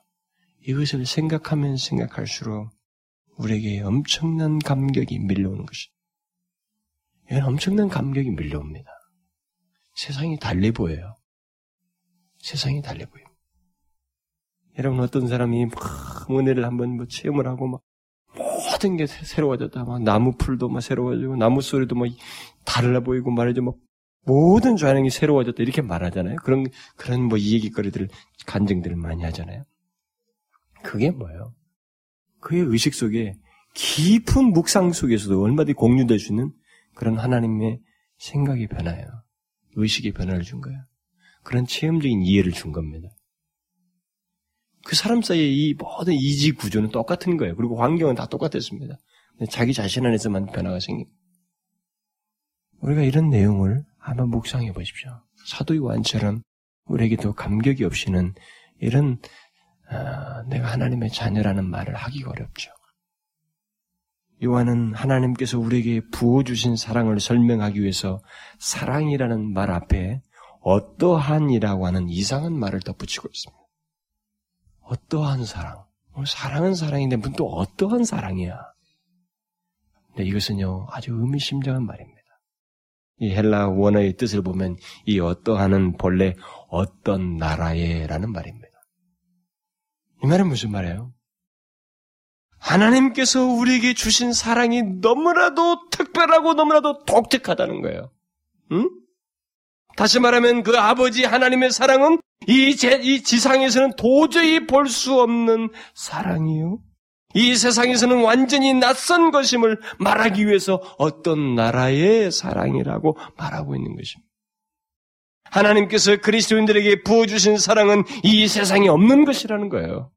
이것을 생각하면 생각할수록 우리에게 엄청난 감격이 밀려오는 것이. 이건 엄청난 감격이 밀려옵니다. 세상이 달리 보여요. 세상이 달리 보입니다. 여러분 어떤 사람이 막 은혜를 한번 뭐 체험을 하고 막 모든 게 새로워졌다. 막 나무 풀도 막 새로워지고 나무 소리도 막 달라 보이고 말이죠. 막 모든 좌능이 새로워졌다 이렇게 말하잖아요. 그런 그런 뭐 이야기거리들 간증들을 많이 하잖아요. 그게 뭐예요? 그의 의식 속에 깊은 묵상 속에서도 얼마든지 공유될 수 있는 그런 하나님의 생각의 변화예요. 의식의 변화를 준 거예요. 그런 체험적인 이해를 준 겁니다. 그 사람 사이에 이 모든 이지 구조는 똑같은 거예요. 그리고 환경은 다 똑같았습니다. 자기 자신 안에서만 변화가 생깁니다. 우리가 이런 내용을 한번 묵상해 보십시오. 사도 요한처럼 우리에게도 감격이 없이는 이런 어, 내가 하나님의 자녀라는 말을 하기가 어렵죠. 요한은 하나님께서 우리에게 부어주신 사랑을 설명하기 위해서 사랑이라는 말 앞에 어떠한이라고 하는 이상한 말을 덧붙이고 있습니다. 어떠한 사랑? 사랑은 사랑인데 무슨 또 어떠한 사랑이야? 근데 이것은요 아주 의미심장한 말입니다. 이 헬라 원어의 뜻을 보면 이 어떠한은 본래 어떤 나라에라는 말입니다. 이 말은 무슨 말이에요? 하나님께서 우리에게 주신 사랑이 너무나도 특별하고 너무나도 독특하다는 거예요. 응? 다시 말하면 그 아버지 하나님의 사랑은 이, 제, 이 지상에서는 도저히 볼 수 없는 사랑이요. 이 세상에서는 완전히 낯선 것임을 말하기 위해서 어떤 나라의 사랑이라고 말하고 있는 것입니다. 하나님께서 그리스도인들에게 부어주신 사랑은 이 세상에 없는 것이라는 거예요.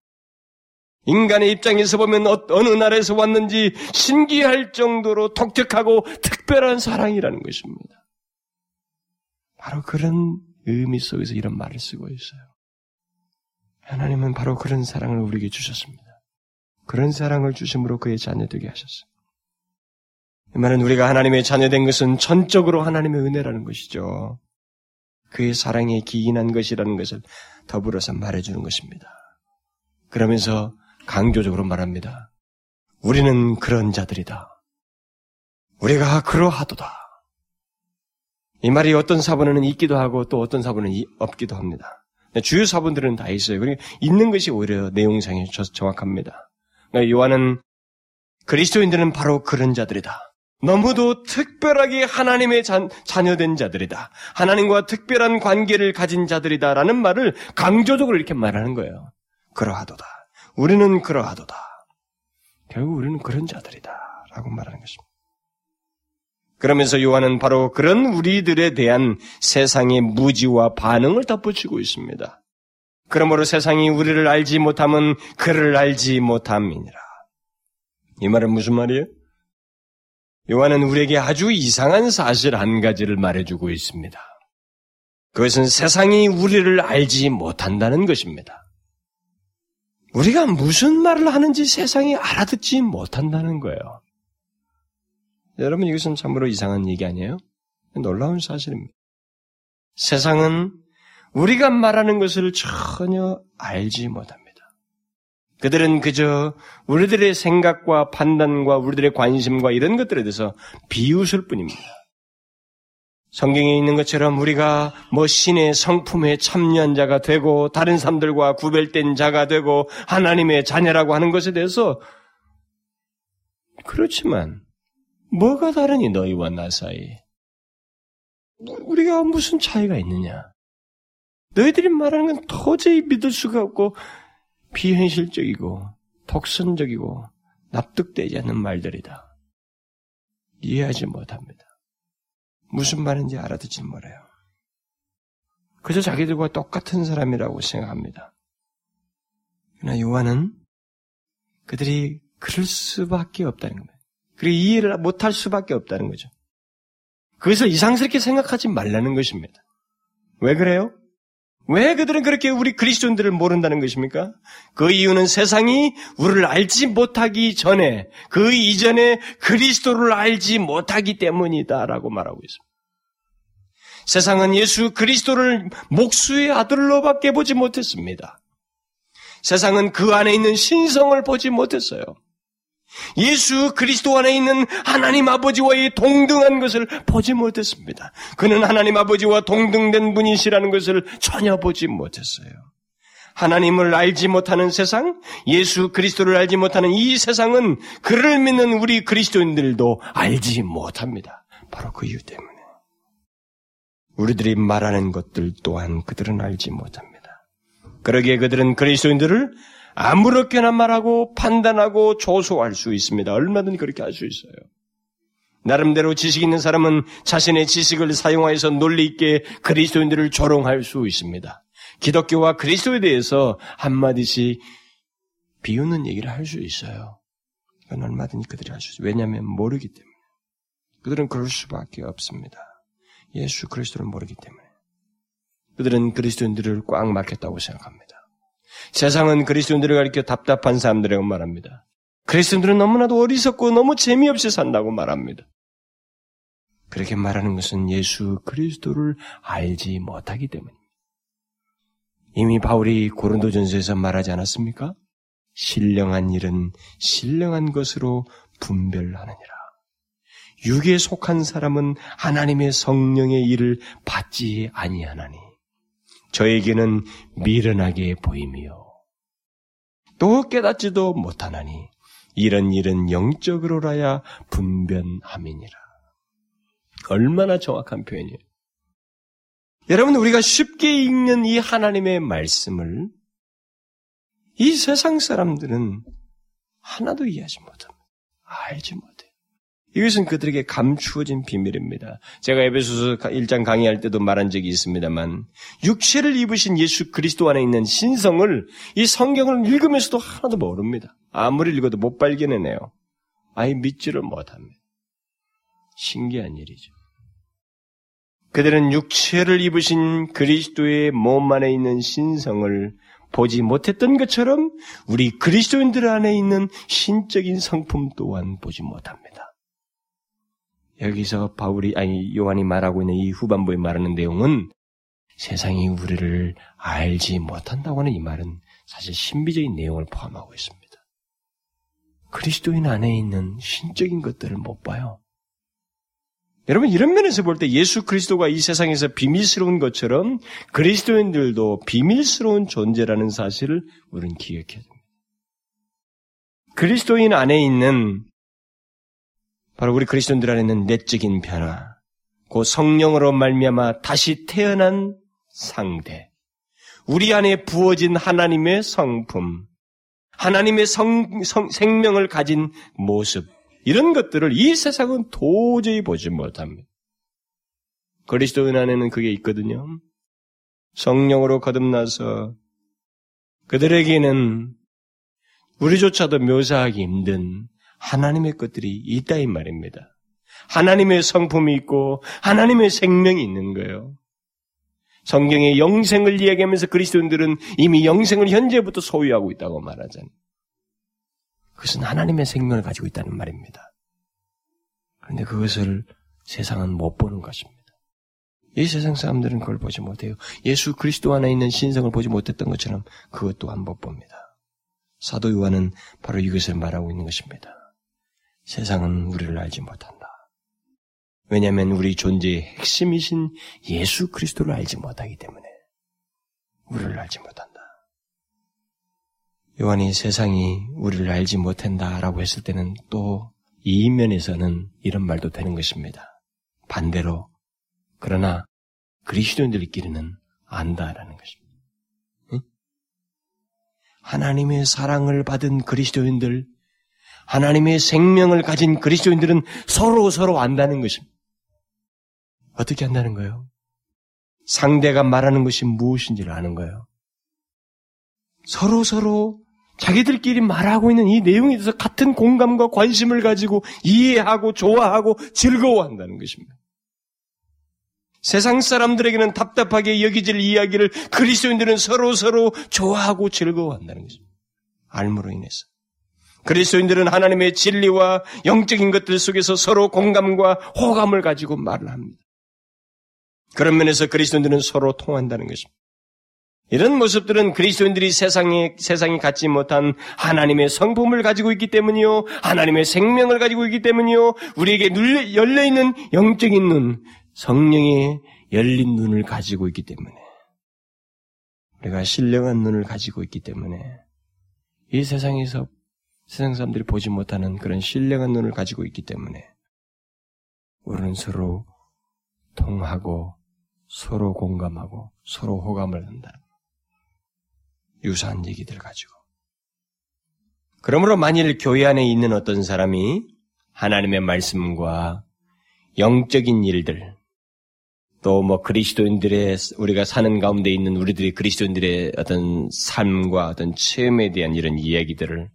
인간의 입장에서 보면 어, 어느 나라에서 왔는지 신기할 정도로 독특하고 특별한 사랑이라는 것입니다. 바로 그런 의미 속에서 이런 말을 쓰고 있어요. 하나님은 바로 그런 사랑을 우리에게 주셨습니다. 그런 사랑을 주심으로 그의 자녀되게 하셨어요. 이 말은 우리가 하나님의 자녀된 것은 전적으로 하나님의 은혜라는 것이죠. 그의 사랑에 기인한 것이라는 것을 더불어서 말해주는 것입니다. 그러면서 강조적으로 말합니다. 우리는 그런 자들이다. 우리가 그러하도다. 이 말이 어떤 사본에는 있기도 하고 또 어떤 사본은 없기도 합니다. 주요 사본들은 다 있어요. 그러니까 있는 것이 오히려 내용상에 정확합니다. 그러니까 요한은 그리스도인들은 바로 그런 자들이다. 너무도 특별하게 하나님의 자, 자녀된 자들이다. 하나님과 특별한 관계를 가진 자들이다 라는 말을 강조적으로 이렇게 말하는 거예요. 그러하도다. 우리는 그러하도다. 결국 우리는 그런 자들이다. 라고 말하는 것입니다. 그러면서 요한은 바로 그런 우리들에 대한 세상의 무지와 반응을 덧붙이고 있습니다. 그러므로 세상이 우리를 알지 못하면 그를 알지 못함이니라. 이 말은 무슨 말이에요? 요한은 우리에게 아주 이상한 사실 한 가지를 말해주고 있습니다. 그것은 세상이 우리를 알지 못한다는 것입니다. 우리가 무슨 말을 하는지 세상이 알아듣지 못한다는 거예요. 여러분 이것은 참으로 이상한 얘기 아니에요? 놀라운 사실입니다. 세상은 우리가 말하는 것을 전혀 알지 못합니다. 그들은 그저 우리들의 생각과 판단과 우리들의 관심과 이런 것들에 대해서 비웃을 뿐입니다. 성경에 있는 것처럼 우리가 뭐 신의 성품에 참여한 자가 되고 다른 사람들과 구별된 자가 되고 하나님의 자녀라고 하는 것에 대해서 그렇지만 뭐가 다르니 너희와 나 사이? 우리가 무슨 차이가 있느냐? 너희들이 말하는 건 도저히 믿을 수가 없고 비현실적이고 독선적이고 납득되지 않는 말들이다. 이해하지 못합니다. 무슨 말인지 알아듣지 못해요. 그저 자기들과 똑같은 사람이라고 생각합니다. 그러나 요한은 그들이 그럴 수밖에 없다는 겁니다. 그리고 이해를 못할 수밖에 없다는 거죠. 그래서 이상스럽게 생각하지 말라는 것입니다. 왜 그래요? 왜 그들은 그렇게 우리 그리스도인들을 모른다는 것입니까? 그 이유는 세상이 우리를 알지 못하기 전에, 그 이전에 그리스도를 알지 못하기 때문이다라고 말하고 있습니다. 세상은 예수 그리스도를 목수의 아들로밖에 보지 못했습니다. 세상은 그 안에 있는 신성을 보지 못했어요. 예수 그리스도 안에 있는 하나님 아버지와의 동등한 것을 보지 못했습니다. 그는 하나님 아버지와 동등된 분이시라는 것을 전혀 보지 못했어요. 하나님을 알지 못하는 세상, 예수 그리스도를 알지 못하는 이 세상은 그를 믿는 우리 그리스도인들도 알지 못합니다. 바로 그 이유 때문에. 우리들이 말하는 것들 또한 그들은 알지 못합니다. 그러기에 그들은 그리스도인들을 아무렇게나 말하고 판단하고 조소할 수 있습니다. 얼마든지 그렇게 할 수 있어요. 나름대로 지식 있는 사람은 자신의 지식을 사용하여서 논리 있게 그리스도인들을 조롱할 수 있습니다. 기독교와 그리스도에 대해서 한마디씩 비웃는 얘기를 할 수 있어요. 그건 얼마든지 그들이 할 수 있어요. 왜냐하면 모르기 때문에. 그들은 그럴 수밖에 없습니다. 예수 그리스도를 모르기 때문에. 그들은 그리스도인들을 꽉 막혔다고 생각합니다. 세상은 그리스도인들을 가리켜 답답한 사람들이라고 말합니다. 그리스도인들은 너무나도 어리석고 너무 재미없이 산다고 말합니다. 그렇게 말하는 것은 예수 그리스도를 알지 못하기 때문입니다. 이미 바울이 고린도전서에서 말하지 않았습니까? 신령한 일은 신령한 것으로 분별하느니라. 육에 속한 사람은 하나님의 성령의 일을 받지 아니하나니 저에게는 미련하게 보임이요. 또 깨닫지도 못하나니 이런 일은 영적으로라야 분변함이니라. 얼마나 정확한 표현이에요. 여러분, 우리가 쉽게 읽는 이 하나님의 말씀을 이 세상 사람들은 하나도 이해하지 못합니다. 알지 못해요. 이것은 그들에게 감추어진 비밀입니다. 제가 에베소서 1장 강의할 때도 말한 적이 있습니다만 육체를 입으신 예수 그리스도 안에 있는 신성을 이 성경을 읽으면서도 하나도 모릅니다. 아무리 읽어도 못 발견해내요. 아예 믿지를 못합니다. 신기한 일이죠. 그들은 육체를 입으신 그리스도의 몸 안에 있는 신성을 보지 못했던 것처럼 우리 그리스도인들 안에 있는 신적인 성품 또한 보지 못합니다. 여기서 바울이 아니 요한이 말하고 있는 이 후반부에 말하는 내용은 세상이 우리를 알지 못한다고 하는 이 말은 사실 신비적인 내용을 포함하고 있습니다. 그리스도인 안에 있는 신적인 것들을 못 봐요. 여러분 이런 면에서 볼 때 예수 그리스도가 이 세상에서 비밀스러운 것처럼 그리스도인들도 비밀스러운 존재라는 사실을 우리는 기억해야 됩니다. 그리스도인 안에 있는 바로 우리 그리스도인들 안에는 내적인 변화, 그 성령으로 말미암아 다시 태어난 상대, 우리 안에 부어진 하나님의 성품, 하나님의 성, 성, 생명을 가진 모습, 이런 것들을 이 세상은 도저히 보지 못합니다. 그리스도인 안에는 그게 있거든요. 성령으로 거듭나서 그들에게는 우리조차도 묘사하기 힘든 하나님의 것들이 있다 이 말입니다. 하나님의 성품이 있고 하나님의 생명이 있는 거예요. 성경의 영생을 이야기하면서 그리스도인들은 이미 영생을 현재부터 소유하고 있다고 말하잖아요. 그것은 하나님의 생명을 가지고 있다는 말입니다. 그런데 그것을 세상은 못 보는 것입니다. 이 세상 사람들은 그걸 보지 못해요. 예수 그리스도 안에 있는 신성을 보지 못했던 것처럼 그것 또한 못 봅니다. 사도 요한은 바로 이것을 말하고 있는 것입니다. 세상은 우리를 알지 못한다. 왜냐하면 우리 존재의 핵심이신 예수 그리스도를 알지 못하기 때문에 우리를 알지 못한다. 요한이 세상이 우리를 알지 못한다라고 했을 때는 또 이 면에서는 이런 말도 되는 것입니다. 반대로 그러나 그리스도인들끼리는 안다라는 것입니다. 응? 하나님의 사랑을 받은 그리스도인들, 하나님의 생명을 가진 그리스도인들은 서로 서로 안다는 것입니다. 어떻게 한다는 거예요? 상대가 말하는 것이 무엇인지를 아는 거예요. 서로 서로 자기들끼리 말하고 있는 이 내용에 대해서 같은 공감과 관심을 가지고 이해하고 좋아하고 즐거워한다는 것입니다. 세상 사람들에게는 답답하게 여기질 이야기를 그리스도인들은 서로 서로 좋아하고 즐거워한다는 것입니다. 알므로 인해서. 그리스도인들은 하나님의 진리와 영적인 것들 속에서 서로 공감과 호감을 가지고 말을 합니다. 그런 면에서 그리스도인들은 서로 통한다는 것입니다. 이런 모습들은 그리스도인들이 세상에, 세상이 갖지 못한 하나님의 성품을 가지고 있기 때문이요. 하나님의 생명을 가지고 있기 때문이요. 우리에게 열려있는 영적인 눈, 성령의 열린 눈을 가지고 있기 때문에. 우리가 신령한 눈을 가지고 있기 때문에. 이 세상에서 세상 사람들이 보지 못하는 그런 신령한 눈을 가지고 있기 때문에. 우리는 서로 통하고 서로 공감하고 서로 호감을 한다. 유사한 얘기들 가지고. 그러므로 만일 교회 안에 있는 어떤 사람이 하나님의 말씀과 영적인 일들, 또 뭐 그리스도인들의 우리가 사는 가운데 있는 우리들이 그리스도인들의 어떤 삶과 어떤 체험에 대한 이런 이야기들을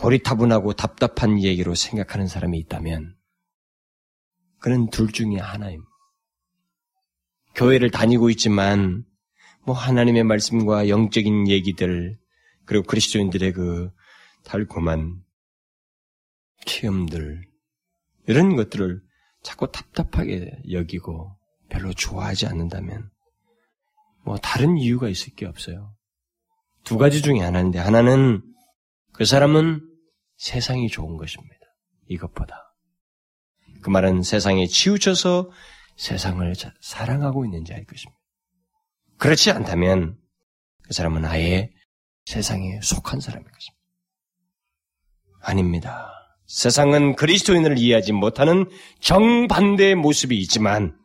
고리타분하고 답답한 얘기로 생각하는 사람이 있다면 그는 둘 중에 하나입니다. 교회를 다니고 있지만 뭐 하나님의 말씀과 영적인 얘기들 그리고 그리스도인들의 그 달콤한 체험들 이런 것들을 자꾸 답답하게 여기고 별로 좋아하지 않는다면 뭐 다른 이유가 있을 게 없어요. 두 가지 중에 하나인데 하나는 그 사람은 세상이 좋은 것입니다. 이것보다. 그 말은 세상에 치우쳐서 세상을 사랑하고 있는 자일 것입니다. 그렇지 않다면 그 사람은 아예 세상에 속한 사람인 것입니다. 아닙니다. 세상은 그리스도인을 이해하지 못하는 정반대의 모습이 있지만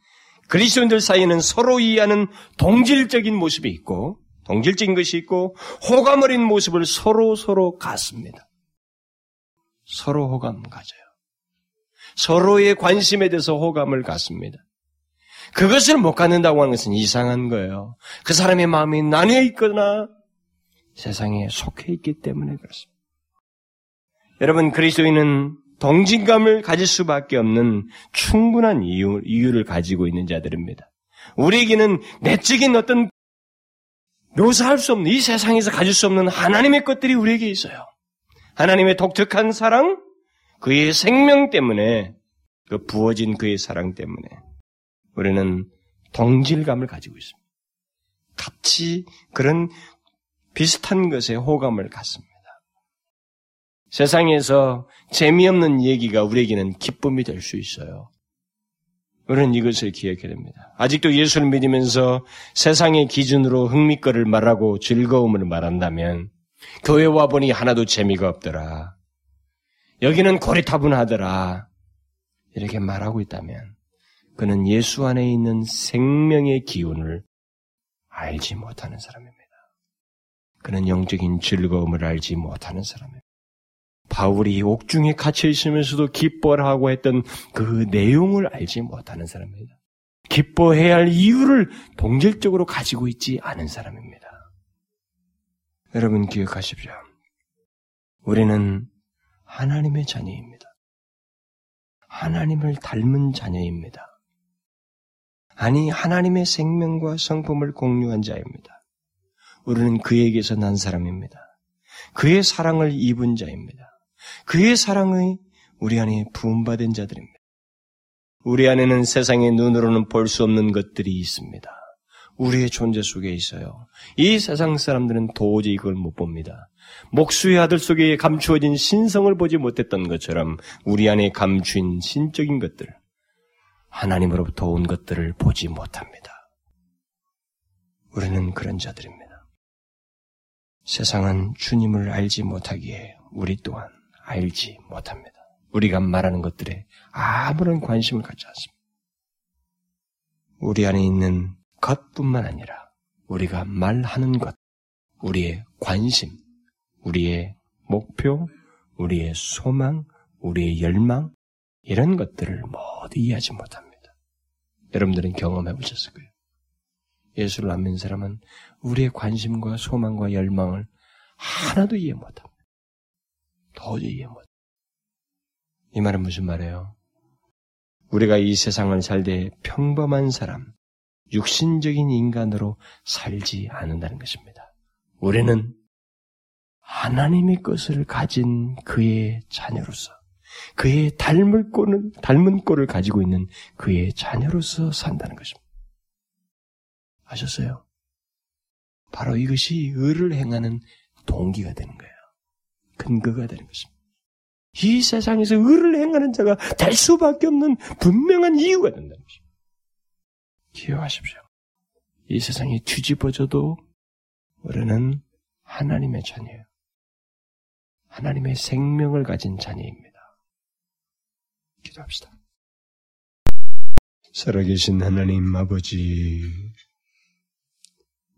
그리스도인들 사이에는 서로 이해하는 동질적인 모습이 있고 동질적인 것이 있고 호감 어린 모습을 서로 서로 갖습니다. 서로 호감 가져요. 서로의 관심에 대해서 호감을 갖습니다. 그것을 못 갖는다고 하는 것은 이상한 거예요. 그 사람의 마음이 나뉘어 있거나 세상에 속해 있기 때문에 그렇습니다. 여러분, 그리스도인은 동진감을 가질 수밖에 없는 충분한 이유, 이유를 가지고 있는 자들입니다. 우리에게는 내적인 어떤 묘사할 수 없는 이 세상에서 가질 수 없는 하나님의 것들이 우리에게 있어요. 하나님의 독특한 사랑, 그의 생명 때문에, 그 부어진 그의 사랑 때문에 우리는 동질감을 가지고 있습니다. 같이 그런 비슷한 것에 호감을 갖습니다. 세상에서 재미없는 얘기가 우리에게는 기쁨이 될 수 있어요. 우리는 이것을 기억해야 됩니다. 아직도 예수를 믿으면서 세상의 기준으로 흥미거리를 말하고 즐거움을 말한다면 교회 와 보니 하나도 재미가 없더라. 여기는 고리타분하더라. 이렇게 말하고 있다면 그는 예수 안에 있는 생명의 기운을 알지 못하는 사람입니다. 그는 영적인 즐거움을 알지 못하는 사람입니다. 바울이 옥중에 갇혀 있으면서도 기뻐하고 했던 그 내용을 알지 못하는 사람입니다. 기뻐해야 할 이유를 동질적으로 가지고 있지 않은 사람입니다. 여러분 기억하십시오. 우리는 하나님의 자녀입니다. 하나님을 닮은 자녀입니다. 아니 하나님의 생명과 성품을 공유한 자입니다. 우리는 그에게서 난 사람입니다. 그의 사랑을 입은 자입니다. 그의 사랑의 우리 안에 부음받은 자들입니다. 우리 안에는 세상의 눈으로는 볼 수 없는 것들이 있습니다. 우리의 존재 속에 있어요. 이 세상 사람들은 도저히 이걸 못 봅니다. 목수의 아들 속에 감추어진 신성을 보지 못했던 것처럼 우리 안에 감추인 신적인 것들, 하나님으로부터 온 것들을 보지 못합니다. 우리는 그런 자들입니다. 세상은 주님을 알지 못하기에 우리 또한 알지 못합니다. 우리가 말하는 것들에 아무런 관심을 갖지 않습니다. 우리 안에 있는 것뿐만 아니라 우리가 말하는 것, 우리의 관심, 우리의 목표, 우리의 소망, 우리의 열망, 이런 것들을 모두 이해하지 못합니다. 여러분들은 경험해 보셨을 거예요. 예수를 안 믿는 사람은 우리의 관심과 소망과 열망을 하나도 이해 못합니다. 도저히 이해 못. 이 말은 무슨 말이에요? 우리가 이 세상을 살때 평범한 사람, 육신적인 인간으로 살지 않는다는 것입니다. 우리는 하나님의 것을 가진 그의 자녀로서, 그의 닮을 꼴을, 닮은 꼴을 가지고 있는 그의 자녀로서 산다는 것입니다. 아셨어요? 바로 이것이 의를 행하는 동기가 되는 거예요. 근거가 되는 것입니다. 이 세상에서 의를 행하는 자가 될 수밖에 없는 분명한 이유가 된다는 것입니다. 기억하십시오. 이 세상이 뒤집어져도 우리는 하나님의 자녀예요. 하나님의 생명을 가진 자녀입니다. 기도합시다. 살아계신 하나님 아버지,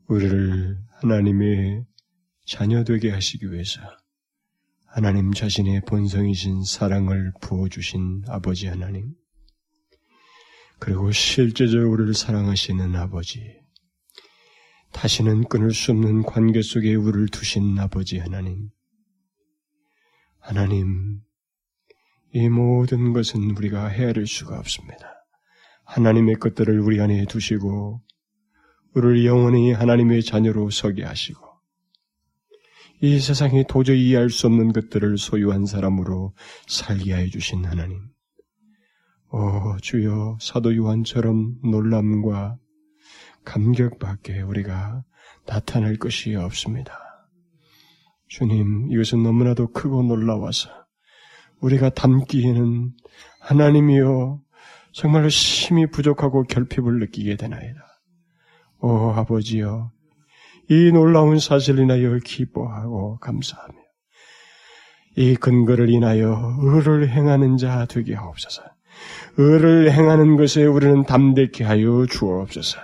우리를 하나님의 자녀 되게 하시기 위해서 하나님 자신의 본성이신 사랑을 부어주신 아버지 하나님, 그리고 실제적으로 우리를 사랑하시는 아버지, 다시는 끊을 수 없는 관계 속에 우리를 두신 아버지 하나님, 하나님, 이 모든 것은 우리가 헤아릴 수가 없습니다. 하나님의 것들을 우리 안에 두시고, 우리를 영원히 하나님의 자녀로 서게 하시고, 이 세상에 도저히 이해할 수 없는 것들을 소유한 사람으로 살게 해 주신 하나님. 오, 주여, 사도 요한처럼 놀람과 감격밖에 우리가 나타낼 것이 없습니다. 주님, 이것은 너무나도 크고 놀라워서 우리가 담기에는 하나님이여 정말로 심히 부족하고 결핍을 느끼게 되나이다. 오 아버지여, 이 놀라운 사실을 인하여 기뻐하고 감사하며 이 근거를 인하여 의를 행하는 자 되게 하옵소서. 의를 행하는 것에 우리는 담대케 하여 주옵소서.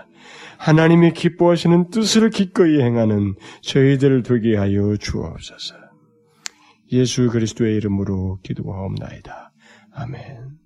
하나님이 기뻐하시는 뜻을 기꺼이 행하는 저희들 되게 하여 주옵소서. 예수 그리스도의 이름으로 기도하옵나이다. 아멘.